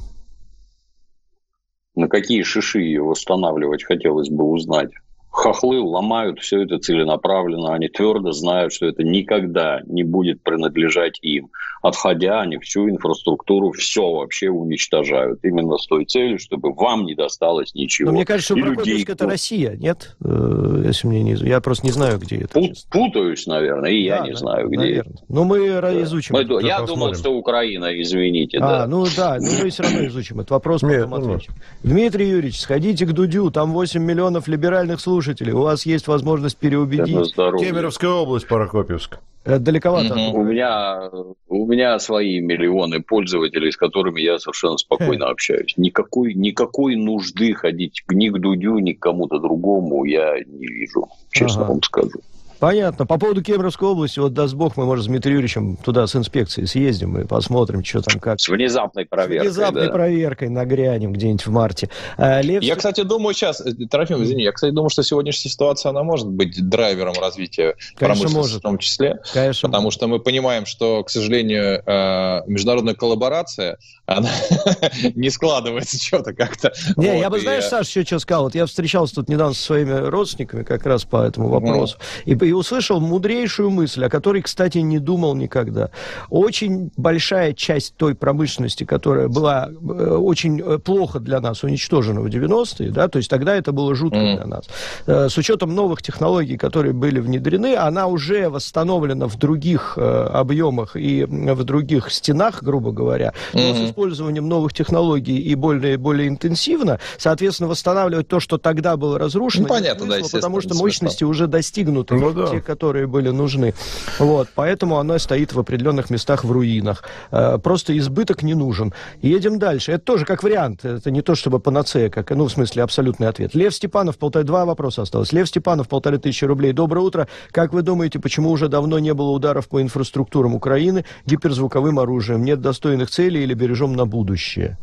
На какие шиши ее восстанавливать, хотелось бы узнать хохлы ломают все это целенаправленно, они твердо знают, что это никогда не будет принадлежать им. Отходя, они всю инфраструктуру, все вообще уничтожают. Именно с той целью, чтобы вам не досталось ничего. Но мне кажется, что Прокопьевск это Россия, нет? Э, если мне не... Я просто не знаю, где это. Пут, путаюсь, наверное, и да, я не знаю, где наверное. это. Ну, мы да. изучим. Мы, я посмотрим. думал, что Украина, извините. А, да. ну да, но мы все равно изучим этот вопрос, потом Нет, ответим. Дмитрий Юрьевич, сходите к Дудю, там 8 миллионов либеральных служб слушателей. У вас есть возможность переубедить. Кемеровская область, Парахопьевск. Это далековато. Угу. У меня у меня свои миллионы пользователей, с которыми я совершенно спокойно общаюсь. Никакой никакой нужды ходить ни к Дудю, ни к кому-то другому я не вижу, честно ага. вам скажу. Понятно. По поводу Кемеровской области, вот даст бог, мы, может, с Дмитрием Юрьевичем туда с инспекцией съездим и посмотрим, что там как. С внезапной проверкой. С внезапной да. проверкой нагрянем где-нибудь в марте. А, Лев... Я, кстати, думаю сейчас, э, Трофим, извини, я, кстати, думаю, что сегодняшняя ситуация, она может быть драйвером развития Конечно, промышленности может. в том числе. Конечно. Потому может. что мы понимаем, что, к сожалению, э, международная коллаборация, она (laughs) не складывается что-то как-то. Не, я бы, знаешь, Саша, еще что сказал. Вот я встречался тут недавно со своими родственниками как раз по этому вопросу. И и услышал мудрейшую мысль, о которой, кстати, не думал никогда. Очень большая часть той промышленности, которая была э, очень э, плохо для нас уничтожена в 90-е, да, то есть тогда это было жутко mm. для нас. Э, с учетом новых технологий, которые были внедрены, она уже восстановлена в других объемах и в других стенах, грубо говоря, но mm-hmm. с использованием новых технологий и более, более интенсивно, соответственно, восстанавливать то, что тогда было разрушено, ну, понятно, смысла, да, потому что мощности уже достигнуты. Ну, да. Те, которые были нужны. Вот, поэтому она стоит в определенных местах в руинах. Э, просто избыток не нужен. Едем дальше. Это тоже как вариант. Это не то, чтобы панацея, как, ну, в смысле, абсолютный ответ. Лев Степанов, полторы, два вопроса осталось. Лев Степанов, полторы тысячи рублей. Доброе утро. Как вы думаете, почему уже давно не было ударов по инфраструктурам Украины гиперзвуковым оружием? Нет достойных целей или бережем на будущее?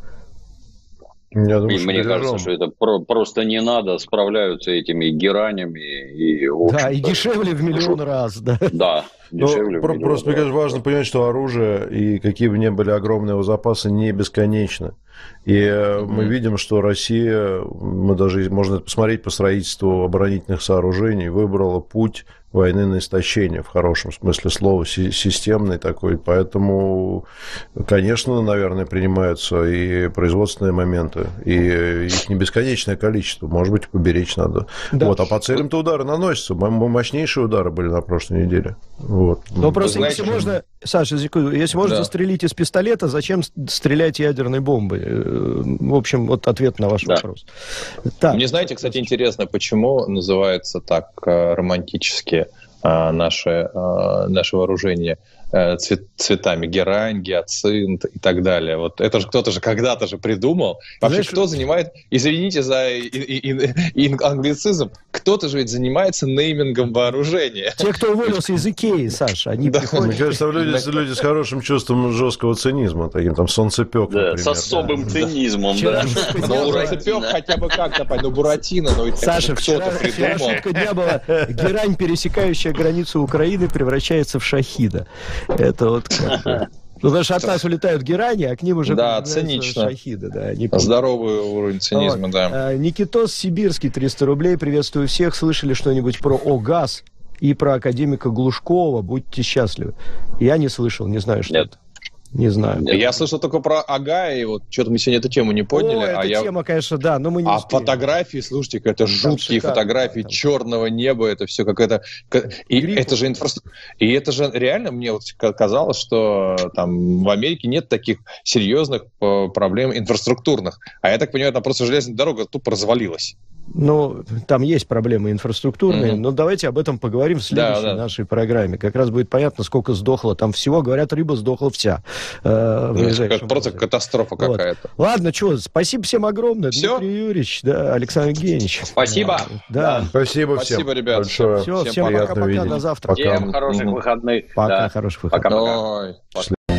Я думаю, и мне бережем. кажется, что это про- просто не надо, справляются этими геранями. И, общем, да, и дешевле в миллион раз, да. Да, Дешевле. Ну, просто, мне кажется, важно понимать, что оружие и какие бы ни были огромные его запасы, не бесконечны. И mm-hmm. мы видим, что Россия, мы даже можно посмотреть по строительству оборонительных сооружений, выбрала путь войны на истощение, в хорошем смысле слова, системный такой. Поэтому, конечно, наверное, принимаются и производственные моменты, и их не бесконечное количество. Может быть, поберечь надо. Да. Вот, а по целям-то удары наносятся. Мощнейшие удары были на прошлой неделе. Вот. Но просто, знаете, если можно, Саша, если можно да. застрелить из пистолета, зачем стрелять ядерной бомбой? Э, в общем, вот ответ на ваш да. вопрос. Так. Мне, знаете, кстати, интересно, почему называется так э, романтически э, наше, наше вооружение – цвет, цветами герань, гиацинт и так далее. Вот это же кто-то же когда-то же придумал. Вообще, Знаешь, кто занимает, извините за и, и, и, англицизм, кто-то же ведь занимается неймингом вооружения. Те, кто уволился из Икеи, Саша, они да. приходят... Мне кажется, люди, люди с хорошим чувством жесткого цинизма, таким там солнцепек, да, например. с особым да. цинизмом, да. (laughs) Ну, солнцепек хотя бы как-то, ну, Буратино, но ведь Саша, вчера, вчера шутка дня была, герань, пересекающая границу Украины, превращается в шахида. Это вот Ну, потому что от нас улетают герани, а к ним уже да, цинично. шахиды. Да, они... Здоровый уровень цинизма, вот. да. А, Никитос Сибирский, 300 рублей. Приветствую всех. Слышали что-нибудь про ОГАЗ и про академика Глушкова? Будьте счастливы. Я не слышал, не знаю, что Нет. это. Не знаю. Я слышал только про Ага, и вот что-то мы сегодня эту тему не подняли. О, а эта я... тема, конечно, да, но мы не А успеем. фотографии, слушайте, это жуткие шикарно, фотографии да, черного неба, это все какое-то... И Грипп. это же инфраструктура... И это же реально мне вот казалось, что там в Америке нет таких серьезных э, проблем инфраструктурных. А я так понимаю, там просто железная дорога тупо развалилась. Ну, там есть проблемы инфраструктурные, mm-hmm. но давайте об этом поговорим в следующей да, да. нашей программе. Как раз будет понятно, сколько сдохло там всего. Говорят, рыба сдохла вся. Э, в просто катастрофа вот. какая-то. Ладно, что, спасибо всем огромное. Все? Дмитрий Юрьевич, да, Александр Евгеньевич. Спасибо. Да. Спасибо всем. Спасибо, ребят. Большое. Все, всем, всем пока-пока, до завтра. Всем хороших выходных. Пока, хороших выходных. Пока-пока.